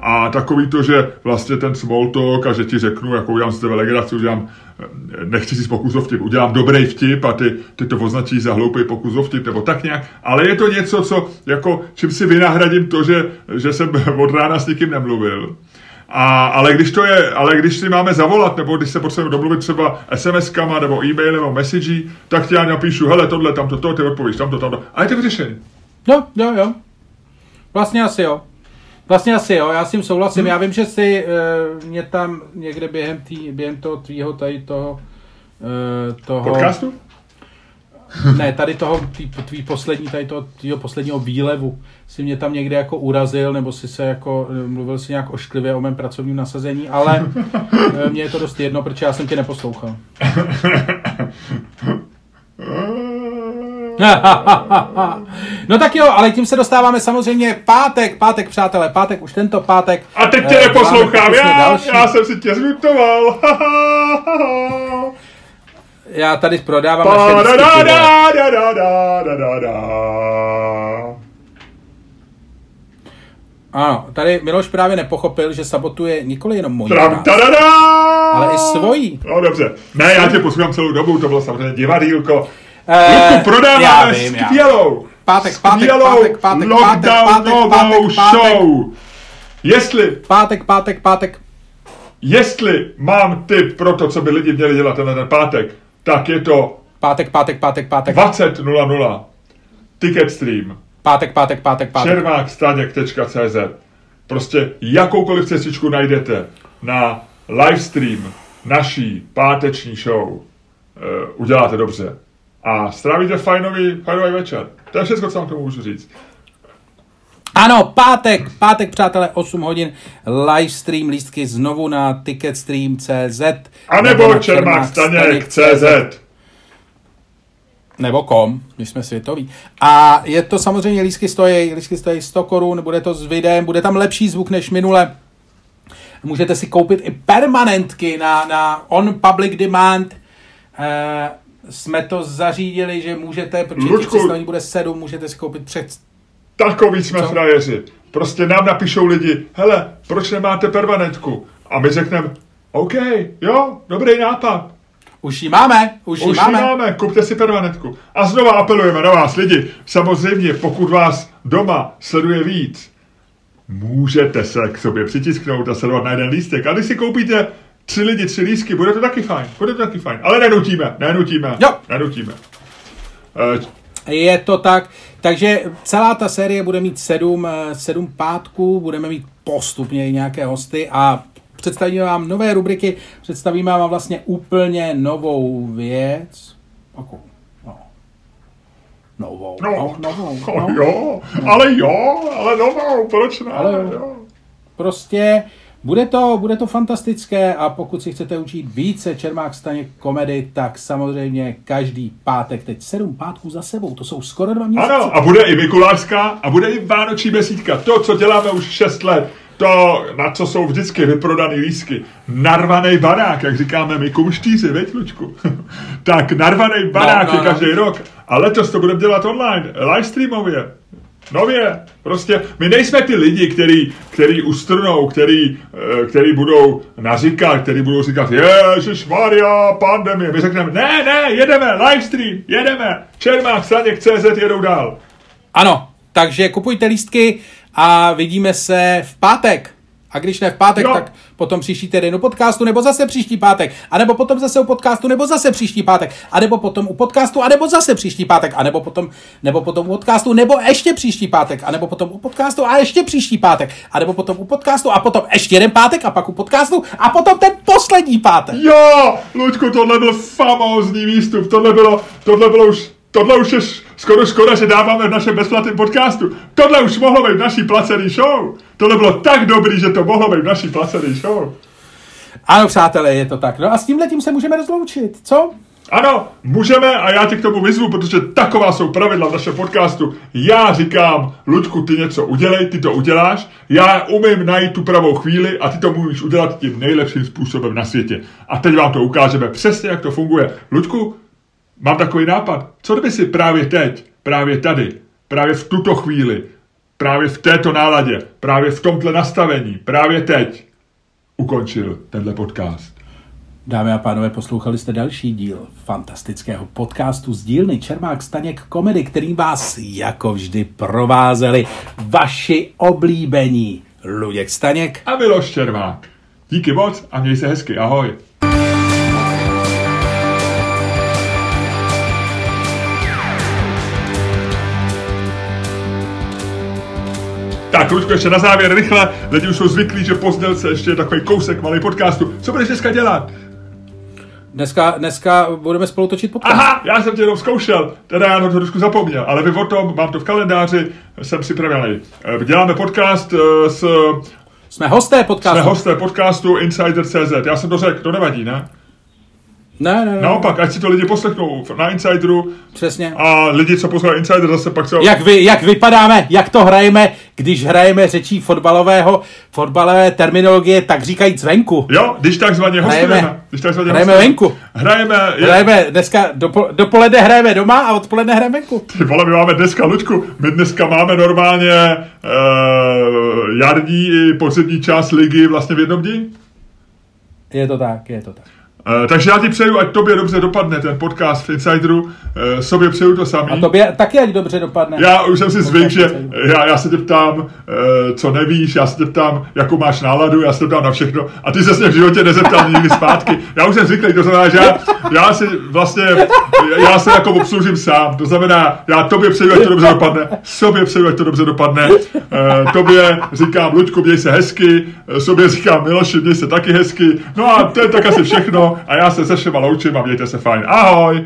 A takový to, že vlastně ten small talk a že ti řeknu, jako udělám z tebe legraci, udělám, eh, nechci si pokus o vtip, udělám dobrý vtip a ty, ty to označí za hloupý pokus o vtip, nebo tak nějak. Ale je to něco, co, jako, čím si vynahradím to, že, že jsem [LAUGHS] od rána s nikým nemluvil. A, ale, když to je, ale když si máme zavolat, nebo když se potřebujeme domluvit třeba SMS-kama, nebo e-mailem, nebo message, tak ti já napíšu, hele, tohle, tamto, to, ty odpovíš, tamto, tamto. A je to vyřešený. Jo, jo, jo. Vlastně asi jo. Vlastně asi jo, já s tím souhlasím. Hmm. Já vím, že si uh, mě tam někde během, tý, během toho tvýho tady toho, uh, toho... Podcastu? ne, tady toho tvý, tvý poslední, tady toho tvýho posledního výlevu si mě tam někde jako urazil, nebo si se jako, mluvil si nějak ošklivě o mém pracovním nasazení, ale [LAUGHS] eh, mně je to dost jedno, protože já jsem tě neposlouchal. [LAUGHS] [LAUGHS] no tak jo, ale tím se dostáváme samozřejmě pátek, pátek, přátelé, pátek, už tento pátek. A teď tě eh, neposlouchám, já, další. já jsem si tě zmutoval. [LAUGHS] Já tady prodávám naše lístky, ty vole. Pa-da-da-da-da-da-da-da. Ano, tady Miloš právě nepochopil, že sabotuje nikoli jenom moji Tram, ale i svojí. No dobře. Ne, já tě poslouchám celou dobu, to bylo samozřejmě divadýlko. Eh, Luku, prodáváme já vím, já. skvělou, Pátek, pátek, skvělou pátek, pátek, pátek, pátek, lockdownovou pátek, pátek. show. Jestli, Pátek, pátek, pátek. jestli mám tip pro to, co by lidi měli dělat tenhle ten pátek, tak je to Pátek, pátek, pátek, pátek. 20.00 Ticketstream Pátek, pátek, pátek, pátek. čermákstaněk.cz Prostě jakoukoliv cestičku najdete na livestream naší páteční show, uh, uděláte dobře. A strávíte fajnový, fajnový večer. To je všechno, co vám k tomu můžu říct. Ano, pátek, pátek, přátelé, 8 hodin, livestream, lístky znovu na ticketstream.cz A nebo čermákstaněk.cz nebo kom, my jsme světoví. A je to samozřejmě, lístky stojí, lístky stojí 100 korun, bude to s videem, bude tam lepší zvuk než minule. Můžete si koupit i permanentky na, na on public demand. E, jsme to zařídili, že můžete, protože těch Luďku. představení bude 7, můžete si koupit před Takový jsme Co? frajeři. Prostě nám napíšou lidi, hele, proč nemáte permanentku? A my řekneme, OK, jo, dobrý nápad. Už ji máme, už, Už ji máme. máme, kupte si permanentku. A znova apelujeme na vás, lidi. Samozřejmě, pokud vás doma sleduje víc, můžete se k sobě přitisknout a sledovat na jeden lístek. A když si koupíte tři lidi, tři lístky, bude to taky fajn. Bude to taky fajn. Ale nenutíme, nenutíme. Jo. Nenutíme. Eh, Je to tak, takže celá ta série bude mít sedm, eh, sedm pátků, budeme mít postupně i nějaké hosty a představíme vám nové rubriky, představíme vám vlastně úplně novou věc. Takovou, no. Novou, no, No, novou, [LAUGHS] no, no. jo, ale jo, ale novou, proč ne? Ale jo. Prostě bude to, bude to fantastické a pokud si chcete učit více Čermák staně komedy, tak samozřejmě každý pátek, teď sedm pátků za sebou, to jsou skoro dva měsíce. Ano, a bude i Mikulášská a bude i Vánoční besídka. To, co děláme už 6 let, to, na co jsou vždycky vyprodaný lísky. Narvaný barák, jak říkáme my kumštíři, veď, Lučku? [LAUGHS] tak narvaný barák no, je no. každý rok. A letos to budeme dělat online, livestreamově. Nově. Prostě my nejsme ty lidi, který, který ustrnou, který, eh, který budou naříkat, který budou říkat, Ježiš Maria, pandemie. My řekneme, ne, ne, jedeme, livestream, jedeme. Čermák, Staněk, CZ jedou dál. Ano, takže kupujte lístky a vidíme se v pátek. A když ne v pátek, Jo. tak potom příští týden u podcastu, nebo zase příští pátek, a nebo potom zase u podcastu, nebo zase příští pátek, a nebo potom u podcastu, a nebo zase příští pátek, a nebo potom, nebo potom u podcastu, nebo ještě příští pátek, a nebo potom u podcastu a ještě příští pátek, a nebo potom u podcastu a potom ještě jeden pátek, a pak u podcastu, a potom ten poslední pátek. Jo, Luďku, tohle byl famózní výstup, tohle bylo, tohle bylo už, tohle už je skoro škoda, že dáváme v našem bezplatném podcastu. Tohle už mohlo být v naší placený show. Tohle bylo tak dobrý, že to mohlo být v naší placený show. Ano, přátelé, je to tak. No a s tímhle tím se můžeme rozloučit, co? Ano, můžeme a já tě k tomu vyzvu, protože taková jsou pravidla v našem podcastu. Já říkám, Luďku, ty něco udělej, ty to uděláš, já umím najít tu pravou chvíli a ty to můžeš udělat tím nejlepším způsobem na světě. A teď vám to ukážeme přesně, jak to funguje. Luďku, mám takový nápad. Co kdyby si právě teď, právě tady, právě v tuto chvíli, právě v této náladě, právě v tomhle nastavení, právě teď ukončil tenhle podcast. Dámy a pánové, poslouchali jste další díl fantastického podcastu z dílny Čermák Staněk Komedy, kterým vás jako vždy provázeli vaši oblíbení Luděk Staněk. a Miloš Čermák. Díky moc a měj se hezky, ahoj. Tak, Luďko, ještě na závěr, rychle. Lidi už jsou zvyklí, že po znělce ještě je takový kousek malý podcastu. Co budeš dneska dělat? Dneska, dneska budeme spolu točit podcast. Aha, já jsem tě jenom zkoušel, teda já na to trošku zapomněl, ale vy o tom, mám to v kalendáři, jsem připravený. Eh, Děláme podcast eh, s Jsme hosté podcastu. jsme hosté podcastu Insider.cz. Já jsem to řekl, to nevadí, ne? Ne, ne, ne. Naopak, ať si to lidi poslechnou na Insideru Přesně. a lidi, co poslouchají Insider, zase pak se... Jak, vy, jak vypadáme, jak to hrajeme, když hrajeme řečí fotbalového, fotbalové terminologie, tak říkají zvenku. Jo, když takzvaně Hrajeme. hostujeme. Když takzvaně Hrajeme hostujeme. venku. Hrajeme, je, Hrajeme dneska, dopo, dopoledne hrajeme doma a odpoledne hrajeme venku. Ty vole, my máme dneska, Luďku, my dneska máme normálně uh, jarní i podzimní část ligy vlastně v jednom dní. Je to tak, je to tak. Uh, takže já ti přeju, ať tobě dobře dopadne ten podcast v Insideru, uh, sobě přeju to samý. A tobě taky ať dobře dopadne. Já už jsem si zvyk, že já, já se tě ptám, uh, co nevíš, já se tě ptám, jakou máš náladu, já se tě ptám na všechno. A ty se mě v životě nezeptal nikdy zpátky. Já už jsem zvyklý, to znamená, že já, já si vlastně, já se jako obsloužím sám, to znamená, já tobě přeju, ať to dobře dopadne, sobě přeju, ať to dobře dopadne, tobě říkám, Luďku, měj se hezky, eh, sobě říkám, Miloši, měj se taky hezky, no a to je tak asi všechno a já se se všema loučím a mějte se fajn. Ahoj!